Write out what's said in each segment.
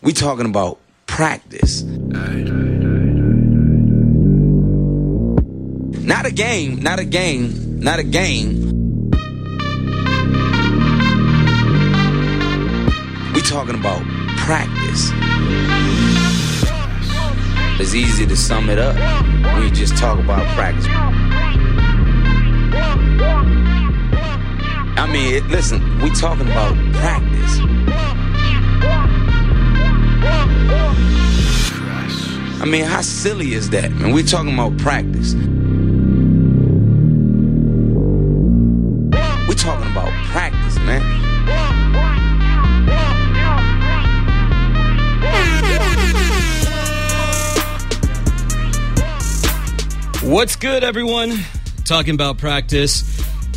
We talking about practice. Not a game, not a game, not a game. We talking about practice. It's easy to sum it up when you just talk about practice. I mean, listen, we talking about practice. I mean, how silly is that, man? we're talking about practice. We're talking about practice, man. What's good, everyone? Talking about practice.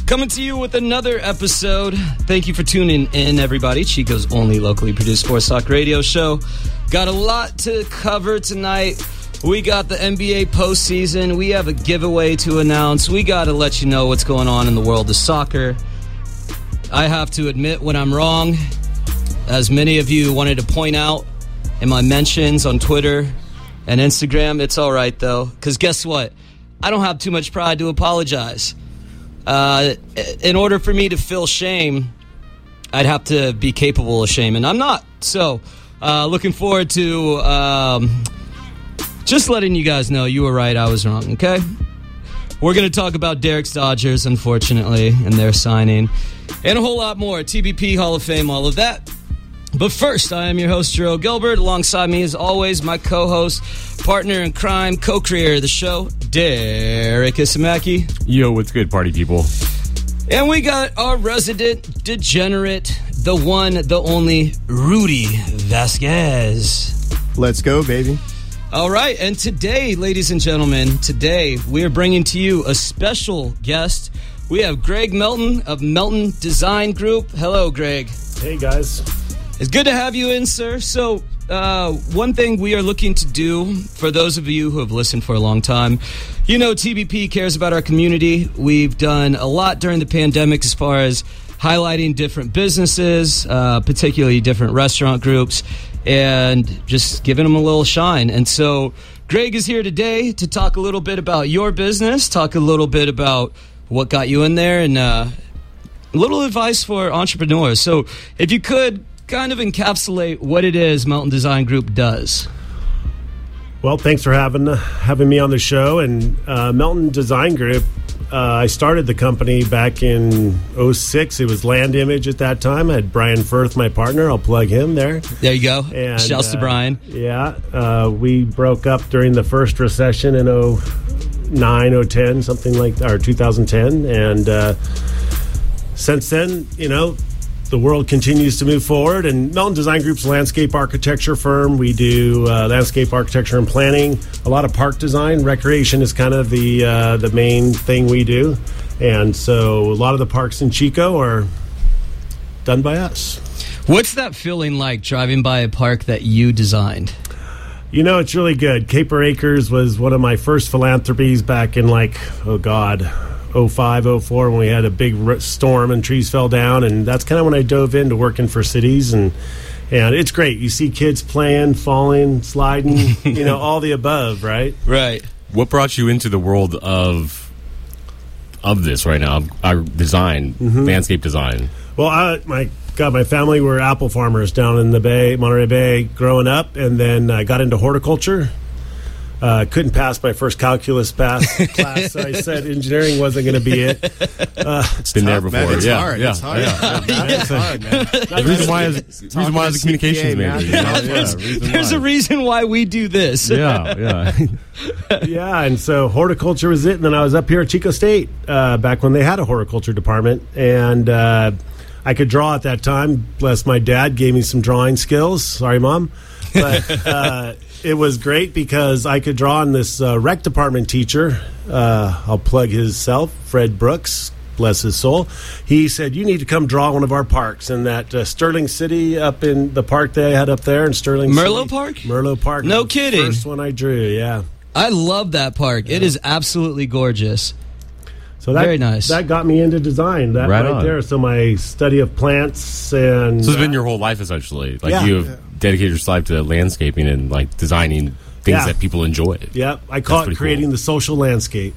Coming to you with another episode. Thank you for tuning in, everybody. Chico's only locally produced sports talk radio show. Got a lot to cover tonight. We got the NBA postseason. We have a giveaway to announce. We got to let you know what's going on in the world of soccer. I have to admit when I'm wrong. As many of you wanted to point out in my mentions on Twitter and Instagram, it's all right, though. Because guess what? I don't have too much pride to apologize. Uh, in order for me to feel shame, I'd have to be capable of shame, and I'm not. So, uh, looking forward to um, just letting you guys know you were right, I was wrong, okay? We're going to talk about Derek's Dodgers, unfortunately, and their signing, and a whole lot more. TBP Hall of Fame, all of that. But first, I am your host, Jerome Gilbert. Alongside me, as always, my co host, partner in crime, co creator of the show, Derek Isamaki. Yo, what's good, party people? And we got our resident degenerate, the one, the only, Rudy Vasquez. Let's go, baby. All right, and today, ladies and gentlemen, today we are bringing to you a special guest. We have Greg Melton of Melton Design Group. Hello, Greg. Hey, guys. It's good to have you in, sir. So, uh, one thing we are looking to do for those of you who have listened for a long time, you know, TBP cares about our community. We've done a lot during the pandemic as far as highlighting different businesses, uh, particularly different restaurant groups, and just giving them a little shine. And so, Greg is here today to talk a little bit about your business, talk a little bit about what got you in there, and uh, a little advice for entrepreneurs. So, if you could kind of encapsulate what it is Melton Design Group does? Well, thanks for having having me on the show. And uh, Melton Design Group, uh, I started the company back in 06. It was Land Image at that time. I had Brian Firth, my partner. I'll plug him there. There you go. And, Shouts uh, to Brian. Yeah. Uh, we broke up during the first recession in 09, 010, something like that, or 2010. And uh, since then, you know, the world continues to move forward. And Melton Design Group's landscape architecture firm. We do uh, landscape architecture and planning, a lot of park design. Recreation is kind of the uh, the main thing we do, and so a lot of the parks in Chico are done by us. What's that feeling like driving by a park that you designed? You know, it's really good. Caper Acres was one of my first philanthropies back in like, oh God, 05, 04 when we had a big storm and trees fell down, and that's kind of when I dove into working for cities and. And it's great. You see kids playing, falling, sliding, you know, all the above, right? Right. What brought you into the world of of this right now? Our design, mm-hmm. landscape design. Well, I, my God, my family were apple farmers down in the Bay, Monterey Bay, growing up, and then I got into horticulture uh, couldn't pass my first calculus pass class, so I said engineering wasn't going to be it. Uh, it's been tough, there before. Man, it's yeah, hard. yeah, it's hard. Yeah. Yeah. Yeah. It's hard, man. The reason why is reason why is the communications major. You know? there's, yeah, there's a reason why we do this. yeah, yeah, yeah. And so horticulture was it, and then I was up here at Chico State uh, back when they had a horticulture department, and. Uh, I could draw at that time. Bless my dad gave me some drawing skills. Sorry, mom, but uh, it was great because I could draw on this uh, rec department teacher. Uh, I'll plug his self, Fred Brooks. Bless his soul. He said, "You need to come draw one of our parks." And that uh, Stirling City up in the park they had up there in Stirling Merlot City, Park. Merlot Park. No kidding. First one I drew. Yeah. I love that park. Yeah. It is absolutely gorgeous. So that, very nice. That got me into design. That right, right there. So my study of plants and so it's been your whole life essentially. Like yeah. you've dedicated your life to landscaping and like designing things Yeah. that people enjoy. Yep, I call That's it creating cool. the social landscape.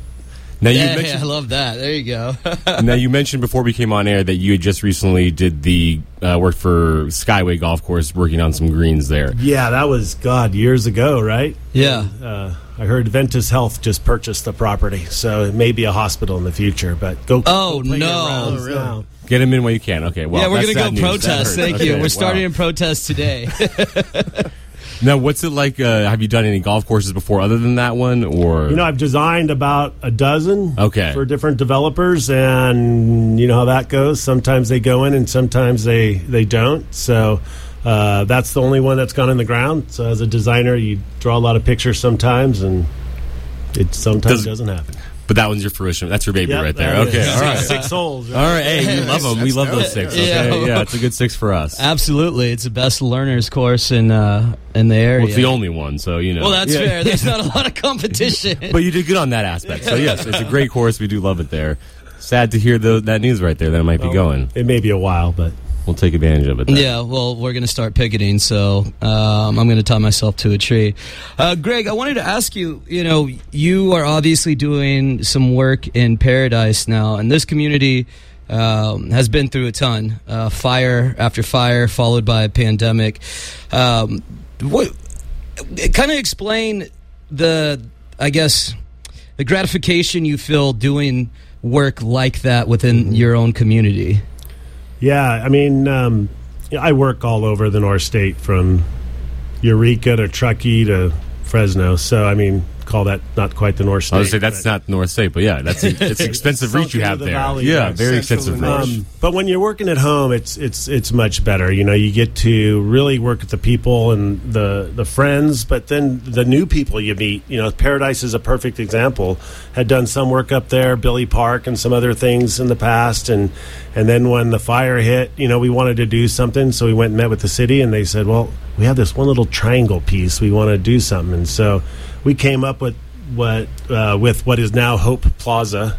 Now you Yeah, I mentioned love that. There you go. now you mentioned before we came on air that you had just recently did the uh, work for Skyway Golf Course, working on some greens there. Yeah, that was God years ago, right? yeah. Uh, I heard Adventist Health just purchased the property, so it may be a hospital in the future. But go. Oh, go play no. rounds Oh, really? Now. Get them in while you can. Okay, well, yeah, we're gonna go news. Protest. Thank Okay, you. We're wow. starting a protest today. Now, what's it like? Uh, have you done any golf courses before, other than that one, or You know, I've designed about a dozen Okay. for different developers, and you know how that goes. Sometimes they go in, and sometimes they they don't. So uh, that's the only one that's gone in the ground. So as a designer, you draw a lot of pictures sometimes, and it sometimes Does- doesn't happen. But that one's your fruition. That's your baby Yep, right there. Okay, is. all right. Six holes. All right, hey, we love them. We love those six. Okay? Yeah. Yeah. it's a good six for us. Absolutely, it's the best learners course in uh, in the area. Well, it's the only one, so you know. Well, that's Yeah. fair. There's not a lot of competition. But you did good on that aspect. So yes, it's a great course. We do love it there. Sad to hear the, that news right there that it might be going. It may be a while, but We'll take advantage of it. Then. Yeah, well, we're going to start picketing, so um, I'm going to tie myself to a tree. Uh, Greg, I wanted to ask you. You know, you are obviously doing some work in Paradise now, and this community um, has been through a ton, uh, fire after fire, followed by a pandemic. Um, what kind of explain the, I guess, the gratification you feel doing work like that within your own community? Yeah, I mean, um, I work all over the North State from Eureka to Truckee to Fresno. So, I mean, call that not quite the North State. I was say that's but- not North State, but yeah, that's a, it's an expensive South reach you have the there. valley, yeah, yeah, very central extensive reach. Um, but when you're working at home, it's it's it's much better. You know, you get to really work with the people and the the friends, but then the new people you meet. You know, Paradise is a perfect example. Had done some work up there, Bille Park, and some other things in the past, and and then when the fire hit, you know, we wanted to do something, so we went and met with the city, and they said, well, we have this one little triangle piece, we want to do something, and so we came up with what uh, with what is now Hope Plaza,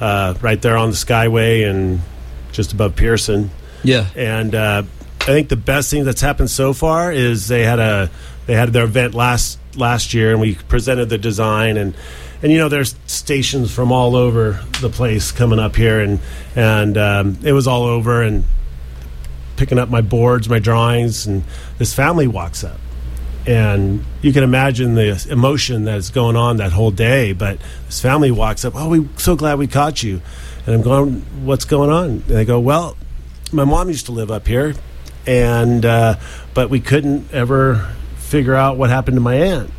uh, right there on the Skyway and just above Pearson. Yeah. And uh, I think the best thing that's happened so far is they had a they had their event last last year, and we presented the design and. And you know, there's stations from all over the place coming up here, and and um, it was all over, and picking up my boards, my drawings, and this family walks up, and you can imagine the emotion that's going on that whole day. But this family walks up, oh, we're so glad we caught you, and I'm going, what's going on? And they go, well, my mom used to live up here, and uh, but we couldn't ever figure out what happened to my aunt,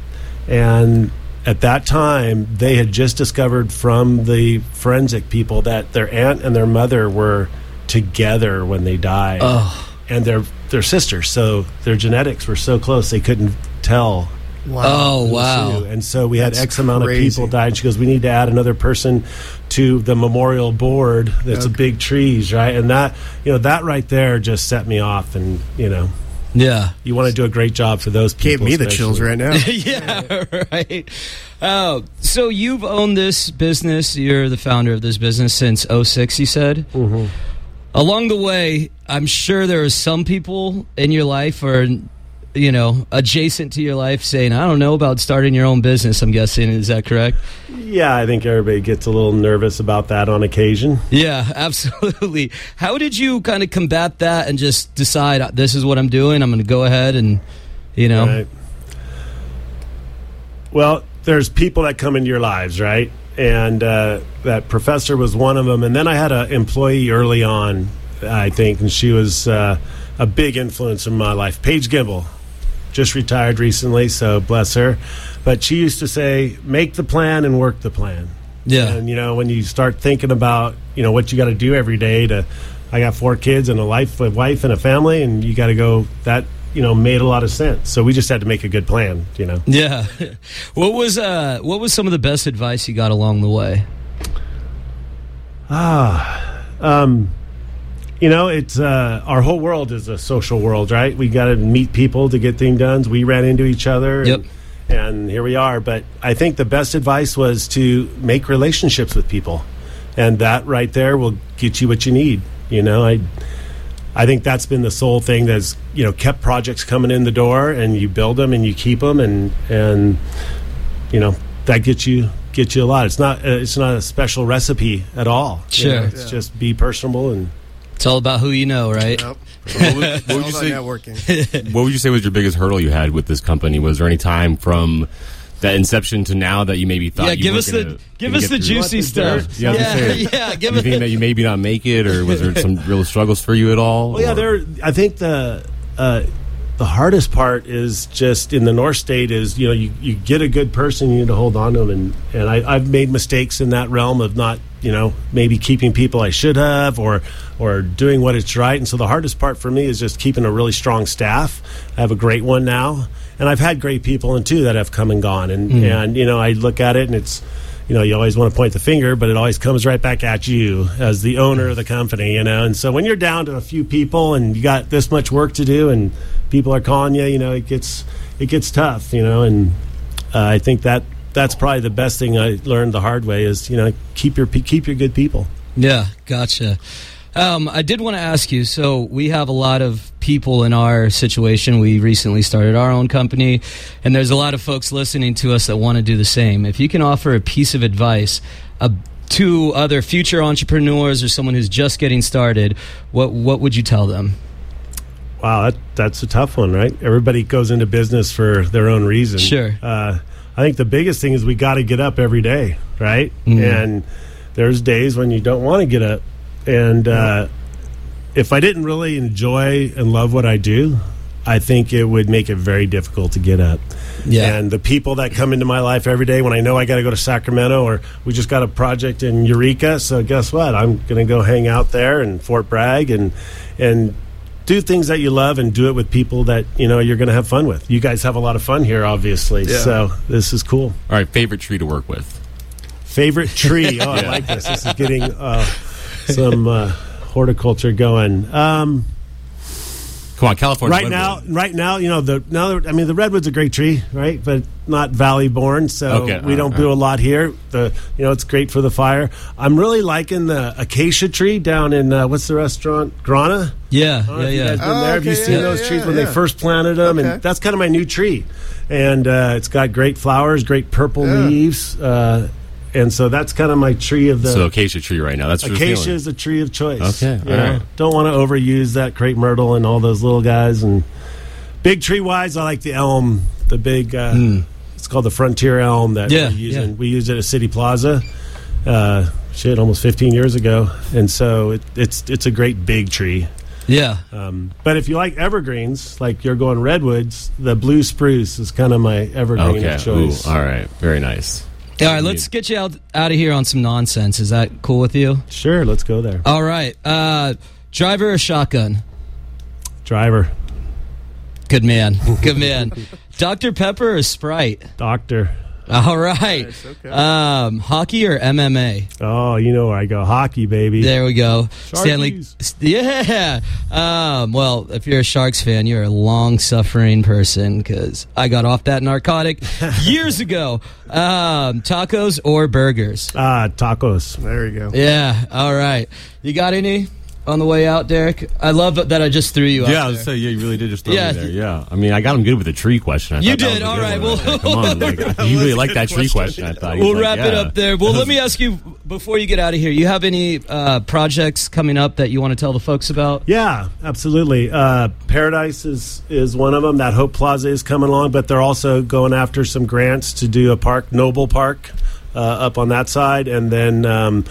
and at that time they had just discovered from the forensic people that their aunt and their mother were together when they died and they're they're sisters so their genetics were so close they couldn't tell Wow. Oh, wow. who. and so we had That's x amount crazy. of people died she goes we need to add another person to the memorial board that's a big trees right and that you know that right there just set me off and you know Yeah. you want to do a great job for those people. Gave people me the chills right now. yeah, right. Uh, so you've owned this business. You're the founder of this business since 06, you said? Mm-hmm. Along the way, I'm sure there are some people in your life or, you know, adjacent to your life saying, I don't know about starting your own business, I'm guessing. Is that correct? yeah i think everybody gets a little nervous about that on occasion Yeah, absolutely. How did you kind of combat that and just decide "Uh, this is what I'm doing? I'm going to go ahead and, you know. Right. Well, there's people that come into your lives, right? And uh, that professor was one of them. And then I had an employee early on, I think, and she was uh, a big influence in my life. Paige Gimble, just retired recently, so bless her. But she used to say, make the plan and work the plan. Yeah. And you know, when you start thinking about you know what you got to do every day to, I got four kids and a life, a wife and a family, and you got to go. That you know made a lot of sense. So we just had to make a good plan. You know. Yeah. What was uh what was some of the best advice you got along the way? Ah, um, you know, it's uh, our whole world is a social world, right? We got to meet people to get things done. We ran into each other. And, Yep. And here we are. But I think the best advice was to make relationships with people, and that right there will get you what you need. You know, I I think that's been the sole thing that's you know kept projects coming in the door, and you build them and you keep them, and and you know that gets you gets you a lot. It's not uh, it's not a special recipe at all. you Sure. know, it's just be personable and It's all about who you know, right? Yep. What would, what would you say? networking. What would you say was your biggest hurdle you had with this company? Was there any time from that inception to now that you maybe thought Yeah, you give us the give us the juicy stuff. dirt? Yeah, I yeah, say, yeah, give you think that you maybe not make it, or was there some real struggles for you at all? Well, yeah, there. I think the uh, the hardest part is just in the North State is you know you, you get a good person you need to hold on to them and and I, I've made mistakes in that realm of not you know maybe keeping people I should have or or doing what it's right and so the hardest part for me is just keeping a really strong staff. I have a great one now and I've had great people and too that have come and gone and and you know I look at it and it's you know, you always want to point the finger, but it always comes right back at you as the owner of the company, you know. And so when you're down to a few people and you got this much work to do, and people are calling you, you know, it gets it gets tough, you know. And uh, I think that that's probably the best thing I learned the hard way is you know keep your keep your good people. Yeah, gotcha. Um, I did want to ask you. So we have a lot of people in our situation. We recently started our own company, and there's a lot of folks listening to us that want to do the same. If you can offer a piece of advice uh, to other future entrepreneurs or someone who's just getting started, what what would you tell them? Wow, that, that's a tough one, right? Everybody goes into business for their own reason. Sure. Uh, I think the biggest thing is we got to get up every day, right? Mhm. And there's days when you don't want to get up. And uh, if I didn't really enjoy and love what I do, I think it would make it very difficult to get up. Yeah. And the people that come into my life every day when I know I got to go to Sacramento or we just got a project in Eureka, so guess what? I'm going to go hang out there in Fort Bragg and and do things that you love and do it with people that you know you're going to have fun with. You guys have a lot of fun here, obviously. Yeah. So this is cool. all right, favorite tree to work with. Favorite tree? Oh, I like this. This is getting uh, some uh, horticulture going. Um, Come on, California. right now, right now, you know the now. I mean, the redwood's a great tree, right? But not valley born, so Okay, we all don't right, do a lot here. The you know it's great for the fire. I'm really liking the acacia tree down in uh, what's the restaurant? Grana. yeah, I yeah, you yeah. guys been Oh, there. Have you okay, seen yeah, those yeah, trees when yeah. they first planted them? Okay. And that's kind of my new tree. And uh, it's got great flowers, great purple Yeah. leaves. And so that's kind of my tree of the. So acacia tree right now. That's Acacia is a tree of choice. Okay, all right. Don't want to overuse that crepe myrtle and all those little guys. And big tree wise, I like the elm, the big. Uh, It's called the frontier elm that. Yeah, we use. yeah. We used it at City Plaza. Uh, shit, almost 15 years ago, and so it, it's it's a great big tree. yeah. Um, but if you like evergreens, like you're going redwoods, the blue spruce is kind of my evergreen Okay. choice. Ooh, all right. Very nice. All right, let's get you out out of here on some nonsense. Is that cool with you? Sure, let's go there. All right. Uh, driver or shotgun? Driver, Good man. Good man. Dr. Pepper or Sprite? doctor. All right. Nice, okay. Um, hockey or MMA? Oh, you know where I go. Hockey, baby. There we go. Stanley. Yeah. Um, well, if you're a Sharks fan, you're a long suffering person because I got off that narcotic years ago. Um, tacos or burgers? Ah, tacos. There you go. Yeah. All right. You got any on the way out, Derek? I love that I just threw you out. Yeah, I there. say yeah, you really did just throw Yeah. me there. Yeah, I mean, I got him good with the tree question. I You thought that did? All right. a All one. well- come on, like, you really like that tree question. I thought He was We'll like, wrap it yeah. up there. Well, let me ask you before you get out of here. You have any uh, projects coming up that you want to tell the folks about? Yeah, absolutely. Uh, Paradise is is one of them. That Hope Plaza is coming along, but they're also going after some grants to do a park, Noble Park, uh, up on that side, and then. Um,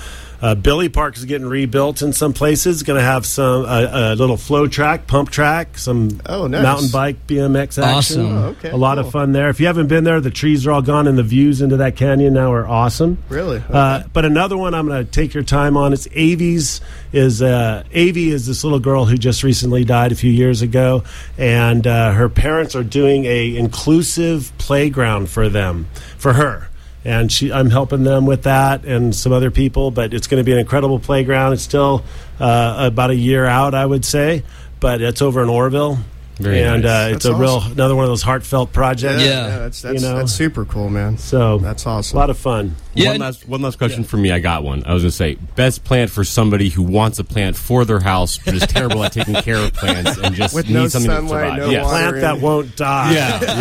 uh, Bille Park is getting rebuilt in some places. Going to have some uh, a little flow track, pump track, some Oh, nice. mountain bike, BMX action. Awesome. Oh, okay, a lot cool. of fun there. If you haven't been there, the trees are all gone, and the views into that canyon now are awesome. Really? Uh, but another one I'm going to take your time on. It's Avies. Is uh, Avie is this little girl who just recently died a few years ago, and uh, her parents are doing a inclusive playground for them, for her. And she, I'm helping them with that, and some other people. But it's going to be an incredible playground. It's still uh, about a year out, I would say, but it's over in Oroville, Very and nice. uh, it's That's a real another one of those heartfelt projects. Yeah. that's that's, You know. that's super cool, man. So That's awesome. A lot of fun. Yeah, one last one last question for me. I got one. I was going to say best plant for somebody who wants a plant for their house but is terrible at taking care of plants and just With needs no something sunlight, to survive. no yes. water. Plant that won't die. Yeah,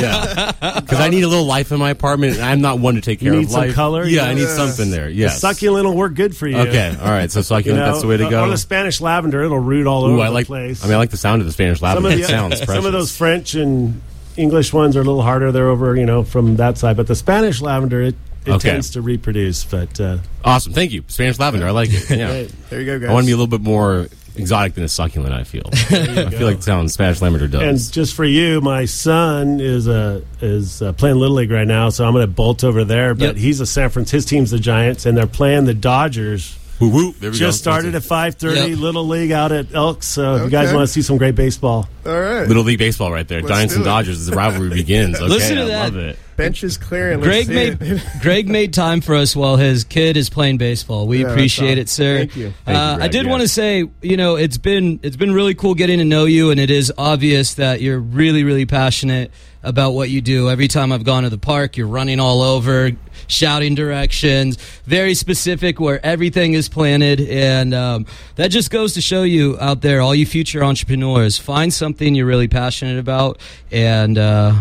yeah. Because I need a little life in my apartment, and I'm not one to take care You need of some life. color, Yeah, you I need something there. Yes. Succulent will work good for you. Okay, all right. So You succulent, know, that's the way to uh, go. Or the Spanish lavender, it'll root all Ooh, over I the like. place. I mean, I like the sound of the Spanish some lavender. of It the sounds some of those French and English ones are a little harder. They're over, you know, from that side. But the Spanish lavender, it, it Okay. tends to reproduce. But uh, Awesome. Thank you. Spanish lavender. I like it. Yeah. Great. There you go, guys. I want to be a little bit more exotic than a succulent. I feel. I feel like the sound Spanish lavender does. and just for you, my son is a is uh, playing little league right now, so I'm going to bolt over there. But Yep. he's a San Francisco. His team's the Giants, and they're playing the Dodgers. Woo woo. There we go. Just started at 5:30 Yep. little league out at Elks. So if you guys want to see some great baseball, All right. Little League baseball right there. Let's Giants and it. Dodgers. The rivalry begins. Okay, Listen to I that. love it. Bench is clear. And Greg made. Greg made time for us while his kid is playing baseball. We Yeah, appreciate awesome. it, sir. Thank you. Thank you, uh, I did yes. want to say, you know, it's been it's been really cool getting to know you, and it is obvious that you're really really passionate about what you do. Every time I've gone to the park, you're running all over, shouting directions, very specific where everything is planted, and um, that just goes to show you out there, all you future entrepreneurs, find something you're really passionate about, and uh,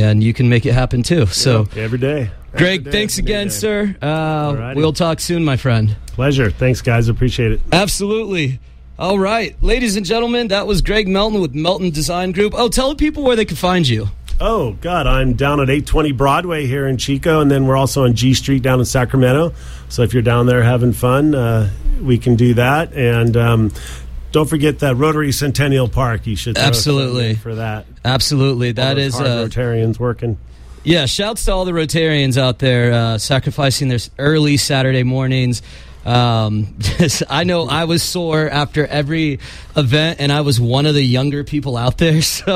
and you can make it happen too. So. every day. Greg, day, thanks again, day. sir. Uh, we'll talk soon, my friend. Pleasure. Thanks, guys. Appreciate it. Absolutely. All right, ladies and gentlemen, that was Greg Melton with Melton Design Group. Oh, tell people where they can find you. Oh God, I'm down at 820 Broadway here in Chico, and then we're also on G Street down in Sacramento. So if you're down there having fun, uh, we can do that. And um, don't forget that Rotary Centennial Park. You should Absolutely. for that. Absolutely, that is uh, Rotarians working. yeah. Shouts to all the Rotarians out there uh, sacrificing their early Saturday mornings. Um, I know I was sore after every event, and I was one of the younger people out there, so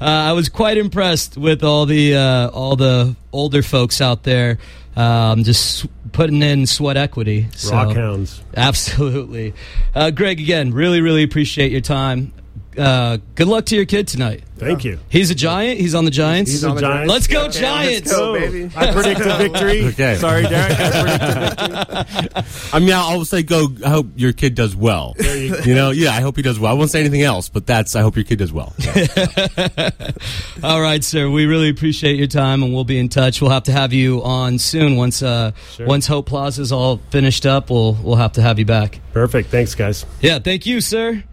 uh, I was quite impressed with all the uh, all the older folks out there, um, just putting in sweat equity. So. Rockhounds. Absolutely. Uh, Greg, again, really, really appreciate your time. Uh, good luck to your kid tonight. Thank you. He's a giant. He's on the Giants. He's on the giant. Let's go, Okay, Giants. Let's go, baby. I predict a victory. Okay. Sorry, Derek. I predict I mean, I'll I'll say go. I hope your kid does well. you, know, yeah, I hope he does well. I won't say anything else, but that's I hope your kid does well. All right, sir. We really appreciate your time, and we'll be in touch. We'll have to have you on soon once uh, Sure. once Hope Plaza's all finished up. We'll we'll have to have you back. Perfect. Thanks, guys. Yeah, thank you, sir.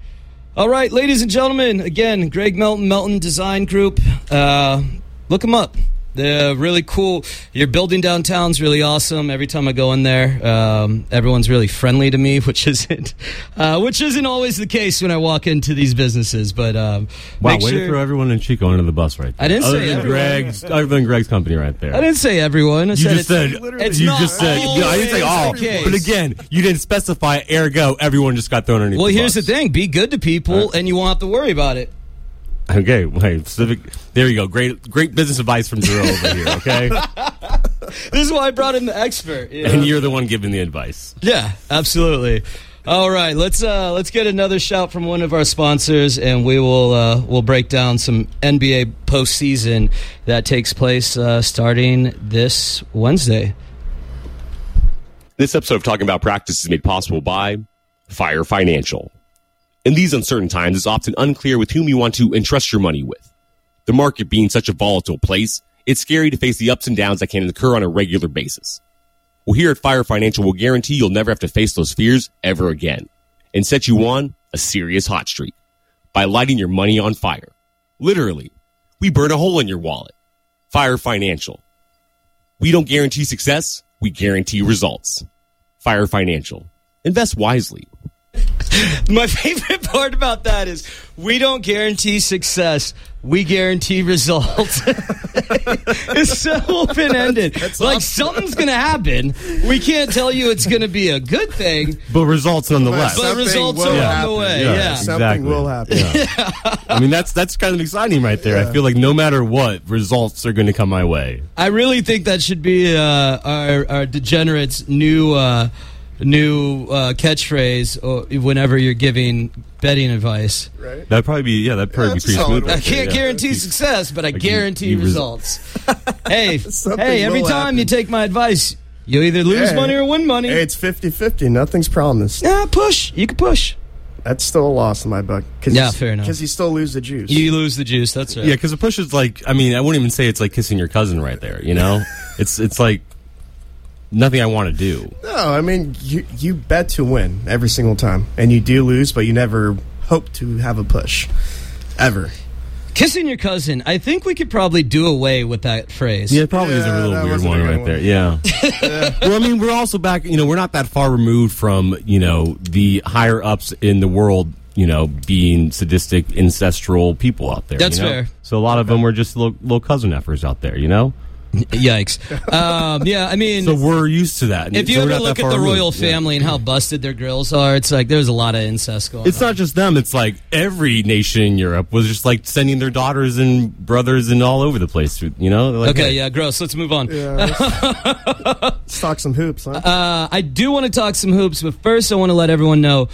All right, ladies and gentlemen, again, Greg Melton, Melton Design Group. Uh, look them up. They're really cool. Your building downtown's really awesome. Every time I go in there, um, everyone's really friendly to me, which isn't uh, which isn't always the case when I walk into these businesses. But um, Wow, make way sure- to throw everyone in Chico under the bus right there. I didn't other say than everyone. Greg's, other than Greg's company right there. I didn't say everyone. I You said just said it's you not just said no, I didn't say all. the. But again, you didn't specify. Ergo, everyone just got thrown underneath. Well, the here's the thing: be good to people, and you won't have to worry about it. Okay, wait, specific. There you go. Great, great business advice from Drew over here. Okay, This is why I brought in the expert. you know? and you're the one giving the advice. Yeah, absolutely. All right, let's uh, let's get another shout from one of our sponsors, and we will uh, we'll break down some NBA postseason that takes place uh, starting this Wednesday. This episode of Talking About Practice is made possible by Fire Financial. In these uncertain times, it's often unclear with whom you want to entrust your money with. The market being such a volatile place, it's scary to face the ups and downs that can occur on a regular basis. Well, here at Fire Financial, we'll guarantee you'll never have to face those fears ever again and set you on a serious hot streak by lighting your money on fire. Literally, we burn a hole in your wallet. Fire Financial. We don't guarantee success, we guarantee results. Fire Financial. Invest wisely. My favorite part about that is we don't guarantee success, we guarantee results. it's so open ended. Like something's going to happen. We can't tell you it's going to be a good thing. But results nonetheless. But Something results will are on the way. Yeah. Yeah. Something Exactly. will happen. I mean, that's that's kind of exciting right there. I feel like no matter what, results are going to come my way. I really think that should be uh, our, our degenerates' new uh, new uh, catchphrase whenever you're giving betting advice. Right? That'd probably be yeah. That'd probably Yeah, be pretty a smooth. I right there, can't yeah. guarantee success, but I you- guarantee you res- results. hey, hey! Every will time you take my advice, you either lose Hey. money or win money. Hey, it's 50 50. Nothing's promised. yeah, push. You can push. That's still a loss in my book. Cause Yeah, fair enough. Because you still lose the juice. You lose the juice. That's right. Yeah, because the push is like. I mean, I wouldn't even say it's like kissing your cousin right there. You know, it's it's like nothing I want to do. no, I mean, you, you bet to win every single time. And you do lose, but you never hope to have a push. Ever. Kissing your cousin. I think we could probably do away with that phrase. Yeah, it probably is a little weird one good right one. there. Yeah. well, I mean, we're also back. You know, we're not that far removed from you know the higher ups in the world. You know, being sadistic, ancestral people out there. That's you know? fair. So a lot of them were just little, little cousin effers out there. You know. Yikes. Um, yeah, I mean, So we're used to that. if you So ever look at far the removed. royal Yeah. family and how busted their grills are, it's like there's a lot of incest going on. It's on. not just them. It's like every nation in Europe was just like sending their daughters and brothers and all over the place. You know. Like, Okay, hey, yeah, gross. Let's move on. Yeah. let's, let's talk some hoops, huh? Uh, I do want to talk some hoops, but first I want to let everyone know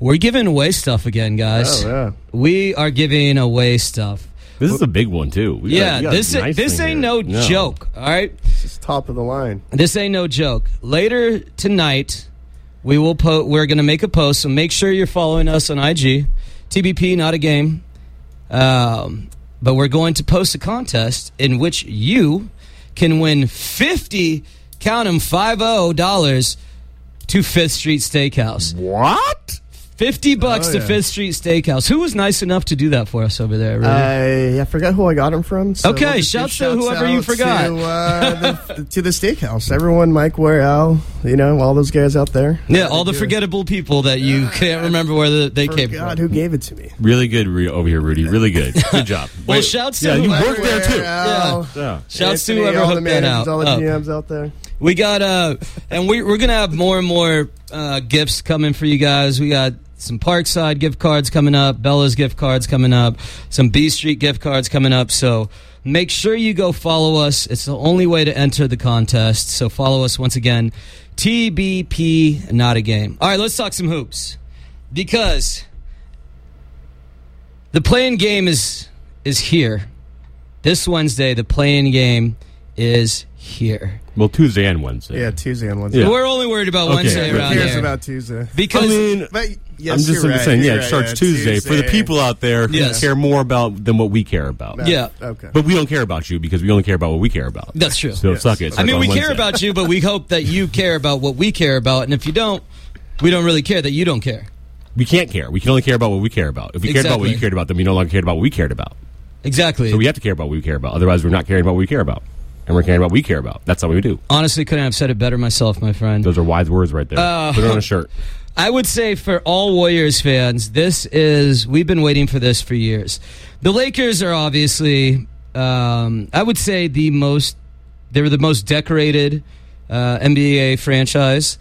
we're giving away stuff again, guys. oh, yeah. We are giving away stuff. This is a big one too. We Yeah, we got a this nice this ain't here. no, joke. All right, It's top of the line. this ain't no joke. Later tonight, we will po- We're going to make a post, so make sure you're following us on IG. TBP, not a game. Um, but we're going to post a contest in which you can win fifty, count 'em, five oh dollars to Fifth Street Steakhouse. What? Fifty bucks Oh, to yeah. Fifth Street Steakhouse. Who was nice enough to do that for us over there? Rudy? I, I forgot who I got him from. So Okay, we'll shouts to whoever you forgot. To, uh, the, to the steakhouse. Everyone, Mike Warrell, you know, all those guys out there. yeah, all the forgettable people that you can't remember where the, they came from. God, who gave it to me? Really good re- over here, Rudy. Really good. Good job. Well, Wait, shouts to yeah, you worked there too. Warrell, Yeah. Shouts to Anthony, whoever all the hooked that out. All the. GMs out there. We got uh, and we, we're gonna have more and more uh, gifts coming for you guys. We got some Parkside gift cards coming up, Bella's gift cards coming up, some B Street gift cards coming up. So make sure you go follow us. It's the only way to enter the contest. So follow us once again, TBP, not a game. All right, let's talk some hoops because the play-in game is is here. This Wednesday, the play-in game is here. Well, Tuesday and Wednesday. Yeah, Tuesday and Wednesday. Yeah. We're only worried about Okay, Wednesday who around Who cares here about Tuesday? because I mean, But yes, I'm just you're right, saying, yeah, right, it starts Tuesday. For the people out there who Yes. care more about than what we care about. Yeah. Okay. But we don't care about you because we only care about what we care about. that's true. So suck it. I mean, on we care about you, but we hope that you care about what we care about. And if you don't, we don't really care that you don't care. We can't care. We can only care about what we care about. If we cared about what you cared about, then we no longer cared about what we cared about. Exactly. So we have to care about what we care about. Otherwise, we're not caring about what we care about. And we're caring about what we care about. That's how we do. Honestly, couldn't have said it better myself, my friend. Those are wise words right there. Uh, Put it on a shirt. I would say for all Warriors fans, this is we've been waiting for this for years. The Lakers are obviously, um, I would say, the most. They were the most decorated uh, NBA franchise.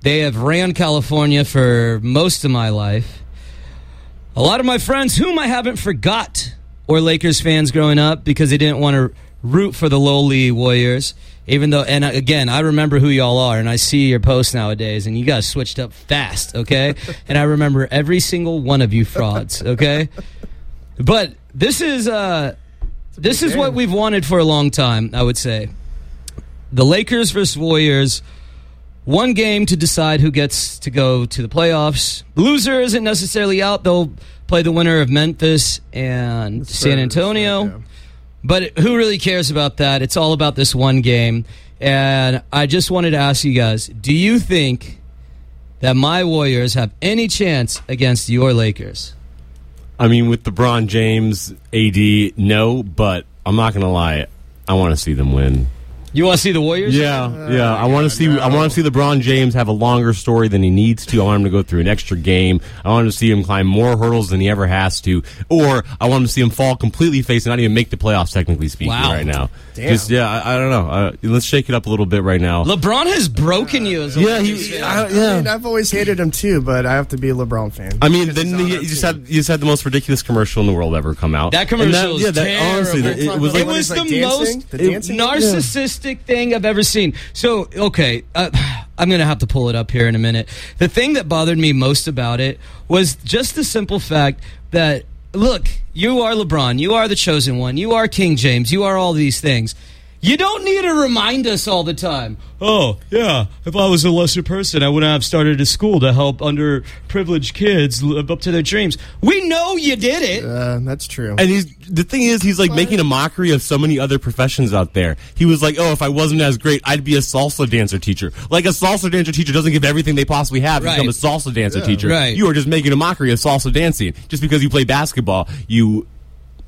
They have ran California for most of my life. A lot of my friends, whom I haven't forgot, were Lakers fans growing up because they didn't want to root for the lowly Warriors. Even though, and again, I remember who y'all are, and I see your posts nowadays, and you guys switched up fast, okay? and I remember every single one of you frauds, okay? But this is uh, this is what we've wanted for a long time. I would say the Lakers versus Warriors. One game to decide who gets to go to the playoffs. Loser isn't necessarily out. They'll play the winner of Memphis and San Antonio. Yeah. But who really cares about that? It's all about this one game. And I just wanted to ask you guys do you think that my Warriors have any chance against your Lakers? I mean, with LeBron James, AD, no, but I'm not going to lie. I want to see them win. You want to see the Warriors? Yeah, yeah. I want to see. I want to see LeBron James have a longer story than he needs to. I want him to go through an extra game. I want to see him climb more hurdles than he ever has to, or I want him to see him fall completely face and not even make the playoffs. Technically speaking, Wow. right now, Damn. just yeah. I, I don't know. Uh, let's shake it up a little bit right now. LeBron has broken you as a yeah, he, fan. I, I mean, yeah. I've always hated him too, but I have to be a LeBron fan. I mean, then he's on he, you just had you just had the most ridiculous commercial in the world ever come out. That commercial And was yeah, that, honestly, terrible. it, it was like When was he's, like, the dancing, most the dancing? narcissistic thing I've ever seen. So, okay, uh, I'm going to have to pull it up here in a minute. The thing that bothered me most about it was just the simple fact that, look, you are LeBron. You are the chosen one. You are King James. You are all these things. You don't need to remind us all the time. Oh, yeah. If I was a lesser person, I wouldn't have started a school to help underprivileged kids live up to their dreams. We know you did it. Uh, that's true. And he's the thing is, he's like making a mockery of so many other professions out there. He was like, "Oh, if I wasn't as great, I'd be a salsa dancer teacher." Like a salsa dancer teacher doesn't give everything they possibly have to Right. become a salsa dancer teacher. Right. You are just making a mockery of salsa dancing just because you play basketball. You,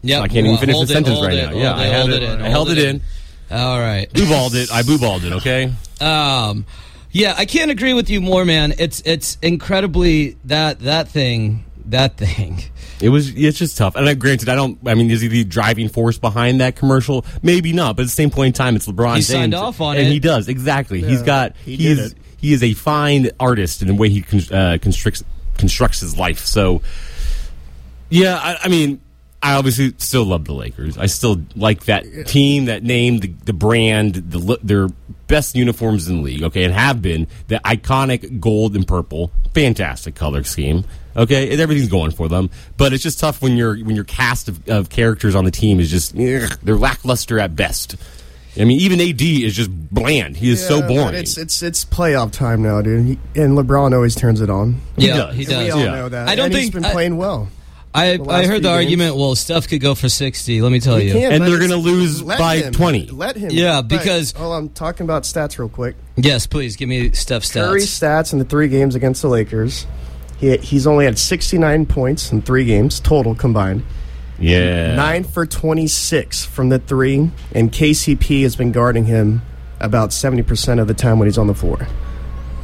Yep. I can't even finish hold the it, sentence right it, now. hold Yeah, I it, had hold it. in, I held it in. All right. Blue balled it. I blue balled it. Okay. Um, yeah, I can't agree with you more, man. It's it's incredibly that that thing that thing. It was. It's just tough. And I, granted, I don't. I mean, is he the driving force behind that commercial? Maybe not. But at the same point in time, it's LeBron He James, signed off on and it. he does exactly. He's got. he He, did is. it. He is a fine artist in the way he con- uh, constructs constructs his life. So, yeah. I, I mean, I obviously still love the Lakers. I still like that team, that name, the, the brand, the their best uniforms in the league. Okay, and have been the iconic gold and purple, fantastic color scheme. Okay, and everything's going for them, but it's just tough when your when your cast of, of characters on the team is just ugh, they're lackluster at best. I mean, even AD is just bland. He is so Yeah, but boring. It's it's it's playoff time now, dude. He, and LeBron always turns it on. He yeah, does. he And And we does. all Yeah. know that. I don't and think- he's been I- playing well. I I heard the few argument. Well, Steph could go for sixty. Let me tell you. can't, And they're gonna lose by him. 20. Let him. Yeah, because- hold on, I'm talking about stats real quick. Yes, please give me Steph stats. Curry stats in the three games against the Lakers. He, he's only had 69 points in three games total combined. yeah, Nine for 26 from the three, and KCP has been guarding him about 70% of the time when he's on the floor.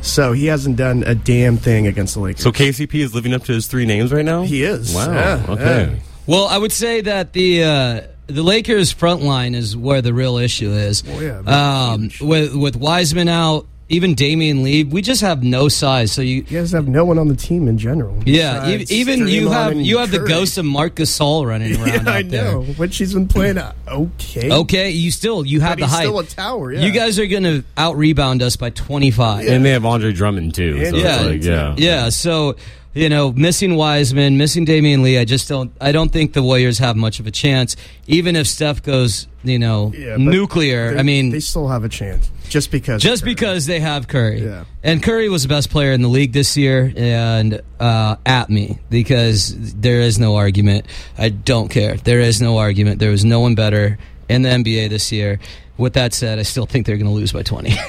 So he hasn't done a damn thing against the Lakers. So KCP is living up to his three names right now. he is. Wow. Yeah, okay. yeah. Well, I would say that the uh, the Lakers front line is where the real issue is. Well, yeah, um, with with Wiseman out, even Damion Lee, we just have no size. So you, You guys have no one on the team in general. yeah, e- besides even you have you have the ghost of Marc Gasol running around Yeah, out I there. know. Which he's been playing uh, okay. Okay, you still you have But the he's height. still a tower, yeah. You guys are going to out rebound us by twenty five. And they have Andre Drummond too. So Yeah. like, yeah. Yeah, so you know, missing Wiseman, missing Damion Lee, I just don't. I don't think the Warriors have much of a chance, even if Steph goes, you know, Yeah, nuclear. They- I mean, they still have a chance just because. just because they have Curry. Yeah. And Curry was the best player in the league this year, and uh, at me because there is no argument. I don't care. There is no argument. There was no one better in the NBA this year. With that said, I still think they're going to lose by twenty.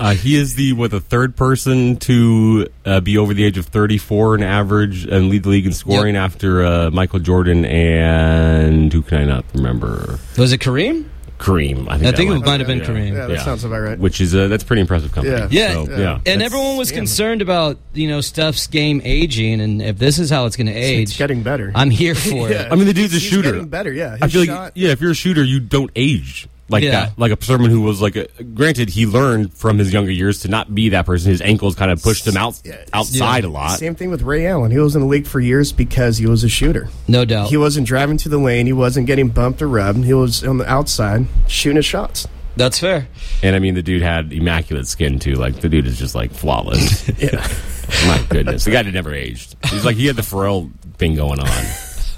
Uh, he is the what the third person to uh, be over the age of 34 in average and lead the league in scoring after uh, Michael Jordan and who can I not remember? was it Kareem? Kareem. I think, I think it might- might have been yeah. Kareem. Yeah, that sounds about right. Which is uh, that's pretty impressive company. Yeah. Yeah, So, yeah. yeah. and That's- everyone was damn. concerned about you know Steph's game aging, and if this is how it's going to age, it's getting better. I'm here for Yeah. it. I mean, the dude's a He's shooter. getting better, yeah. I His feel like yeah, if you're a shooter, you don't age like Yeah. that. Like a someone who was like a. Granted, he learned from his younger years to not be that person. His ankles kind of pushed him out Yeah. outside a lot. Same thing with Ray Allen. He was in the league for years because he was a shooter. No doubt. He wasn't driving to the lane. He wasn't getting bumped or rubbed. He was on the outside shooting his shots. That's fair. And I mean, the dude had immaculate skin too. Like the dude is just like flawless. Yeah. My goodness, the guy had never aged. He's like he had the Pharrell thing going on.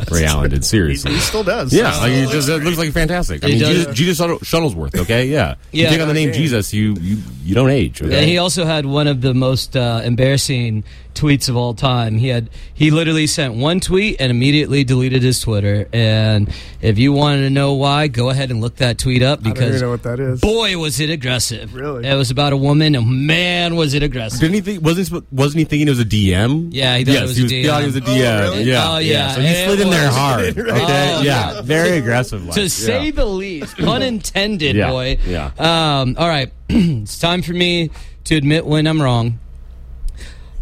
Ray Allen did seriously. he still does. Yeah, like he just it looks like fantastic. I He mean, does. Jesus, Jesus Shuttlesworth. Okay, yeah. Yeah. you take on the name Okay. Jesus, you you you don't age. Okay? And he also had one of the most uh, embarrassing tweets of all time. He had he literally sent one tweet and immediately deleted his Twitter. And if you wanted to know why, go ahead and look that tweet up I don't because even know what that is. boy was it aggressive. Really? it was about a woman, and man was it aggressive. Didn't he think? Wasn't he, wasn't he thinking it was a DM? Yeah, he thought yes, it was he a was, DM. Yeah, he was a Oh, really? Yeah, Oh, yeah, So he and slid it in there was- hard. Okay, Oh, yeah, yeah. very aggressive. like, to say the least. Pun intended, Yeah, boy. yeah. Um, all right. it's time for me to admit when I'm wrong.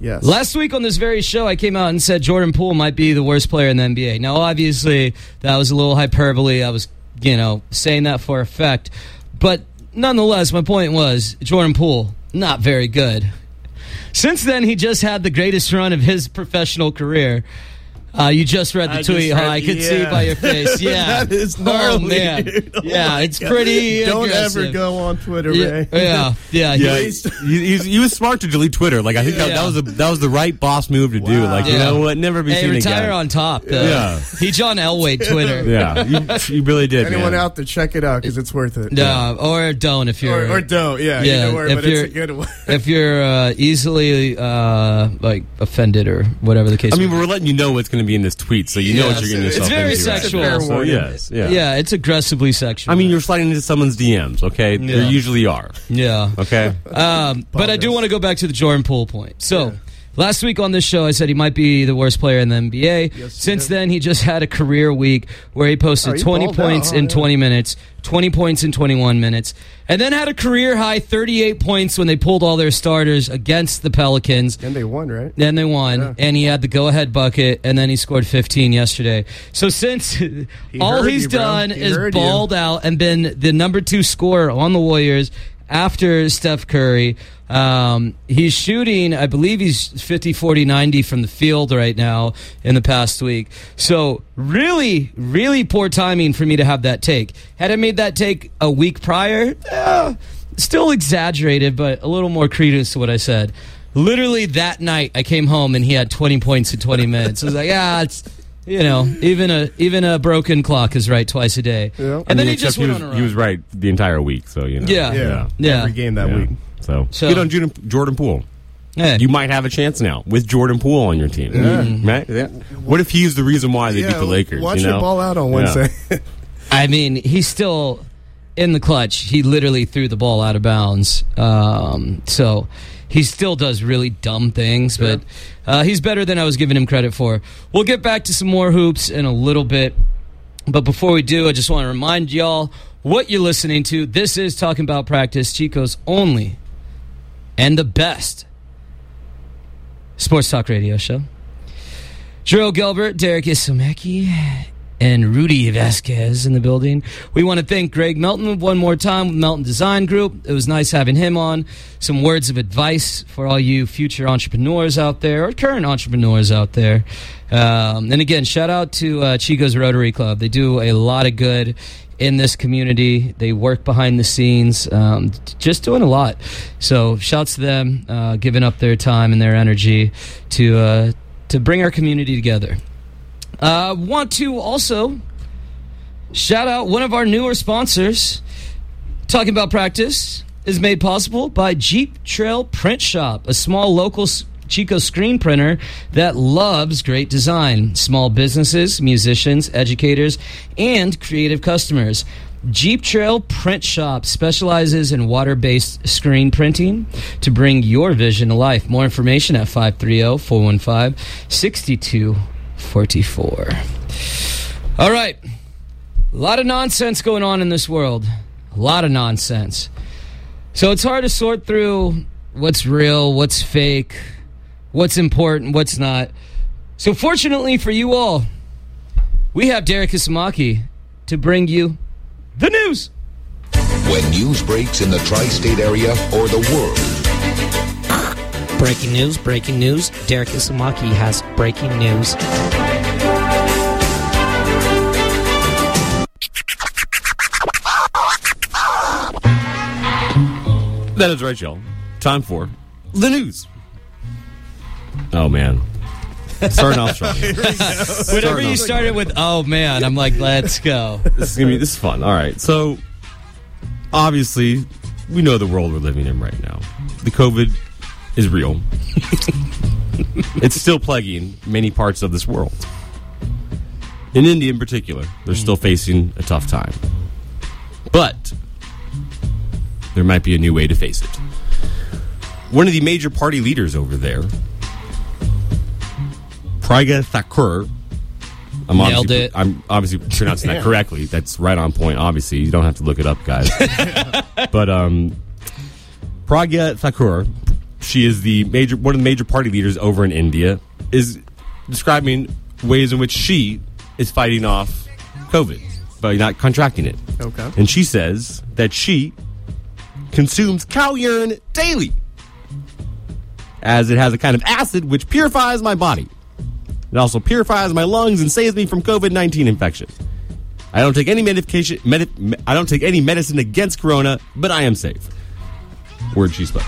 Yes. Last week on this very show, I came out and said Jordan Poole might be the worst player in the NBA. Now, obviously, that was a little hyperbole. I was, you know, saying that for effect. But nonetheless, my point was Jordan Poole, not very good. Since then, he just had the greatest run of his professional career. Uh, you just read the I tweet, just huh? I could see by your face. Yeah. That is Oh, man. Oh yeah, it's God. pretty Don't aggressive. ever go on Twitter, Yeah, Ray. yeah, yeah. Yeah, he- he, he was smart to delete Twitter. Like I think that, Yeah. that was a, that was the right boss move to do. Wow. Like you know what, never be Hey, seen retire again. on top. Though. Yeah. He John Elway Twitter. Yeah, you, you really did. Anyone man. out there, check it out because it's worth it. No, or don't if you're Or, or don't, yeah. Yeah, either way, if but you're- a good one. if you're uh, easily uh, like offended or whatever the case. I mean, we're letting you know what's going to be in this tweet, so you know what you're getting it's yourself very into. right? sexual. Fair So, warning. yes, yeah. yeah, it's aggressively sexual. I mean, you're sliding into someone's DMs. Okay, Yeah. there usually are. yeah. Okay. Um, but I do want to go back to the Jordan Poole point. So. Last week on this show, I said he might be the worst player in the NBA. you Since then, he just had a career week where he posted Oh, 20 points out, in Yeah. 20 minutes, 20 points in 21 minutes, and then had a career high 38 points when they pulled all their starters against the Pelicans. And they won, right? Then they won, Yeah. and he had the go-ahead bucket, and then he scored 15 yesterday. So since all he's you, done He is heard you. balled out and been the number two scorer on the Warriors after Steph Curry, um, he's shooting, I believe he's 50, 40, 90 from the field right now in the past week. So really, really poor timing for me to have that take. Had I made that take a week prior, eh, still exaggerated, but a little more credence to what I said. Literally that night, I came home and he had 20 points in 20 minutes. I was like, yeah, it's you know, even a even a broken clock is right twice a day. Yeah. And I then he except just went was, on a run. he was right the entire week. So you know. Yeah. Yeah. Yeah. Every game that Yeah. week. So, So- good on Jordan, Jordan Poole. Hey. You might have a chance now with Jordan Poole on your team. Yeah. Right? Yeah. What if he's the reason why they beat the Lakers? Watch you know? him ball out on Yeah. Wednesday. I mean, he's still in the clutch. He literally threw the ball out of bounds. Um, so he still does really dumb things, but uh, he's better than I was giving him credit for. We'll get back to some more hoops in a little bit. But before we do, I just want to remind y'all what you're listening to. This is Talking About Practice, Chico's only and the best sports talk radio show. Drew Gilbert, Derek Isomaki, and Rudy Vasquez in the building. We want to thank Greg Melton one more time with Melton Design Group. It was nice having him on. Some words of advice for all you future entrepreneurs out there or current entrepreneurs out there. Um, and again, shout out to uh, Chico's Rotary Club. They do a lot of good in this community. They work behind the scenes, um, just doing a lot. So, shouts to them, uh, giving up their time and their energy to uh, to bring our community together. Uh, want to also shout out one of our newer sponsors. Talking about practice is made possible by Jeep Trail Print Shop, a small local Chico screen printer that loves great design. Small businesses, musicians, educators, and creative customers. Jeep Trail Print Shop specializes in water based screen printing to bring your vision to life. More information at 530 415 6244. All right. A lot of nonsense going on in this world. A lot of nonsense. So it's hard to sort through what's real, what's fake, what's important, what's not. So fortunately for you all, we have Derek Isomaki to bring you the news. When news breaks in the tri state area or the world, Breaking news, breaking news. Derek Isomaki has breaking news. That is right, y'all. Time for the news. Oh man, starting off strong. Whenever you started with, oh man, I'm like, let's go. this is gonna be this is fun. All right, so obviously we know the world we're living in right now. The COVID is real. it's still plaguing many parts of this world. In India, in particular, they're still facing a tough time. But there might be a new way to face it. One of the major party leaders over there, Pragya Thakur, I'm Nailed obviously, it. I'm obviously pronouncing that correctly. That's right on point. Obviously, you don't have to look it up, guys. but um, Pragya Thakur, she is the major one of the major party leaders over in India, is describing ways in which she is fighting off COVID by not contracting it. Okay. And she says that she consumes cow urine daily, as it has a kind of acid which purifies my body. It also purifies my lungs and saves me from COVID 19 infection. I don't take any medication. Medi- I don't take any medicine against corona, but I am safe. Word she spoke.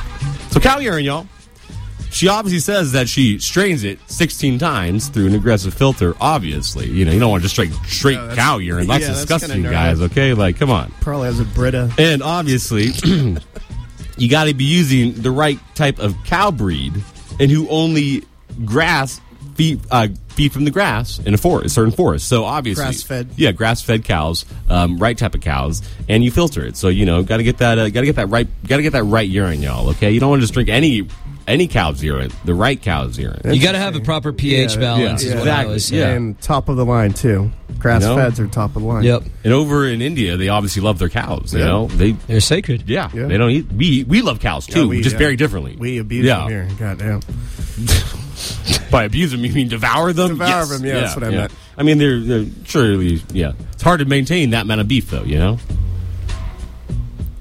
So cow urine, y'all. She obviously says that she strains it 16 times through an aggressive filter. Obviously, you know you don't want to just straight straight that's- cow urine. That's yeah, disgusting, kinda guys. Okay, like come on. Probably has a Brita. And obviously, you got to be using the right type of cow breed, and who only grass feed uh, feed from the grass in a forest, a certain forest. So obviously, Grass-fed. yeah, grass fed cows, um, right type of cows, and you filter it. So you know, got to get that, uh, got to get that right, got to get that right urine, y'all. Okay, you don't want to just drink any any cow's urine, the right cow's urine. You got to have a proper pH Yeah, balance. yeah, is what exactly, always yeah. And top of the line too. Grass You know? feds are top of the line. Yep, And over in India, they obviously love their cows. You Yeah. know, they they're sacred. yeah, Yeah. they don't eat. We we love cows too, Yeah, we- just yeah. very differently. We abuse yeah. them here. Goddamn. By abuse them, you mean devour them? Devour Yes. them, yeah, that's what I meant. I mean, they're, they're surely, yeah. It's hard to maintain that amount of beef, though, you know?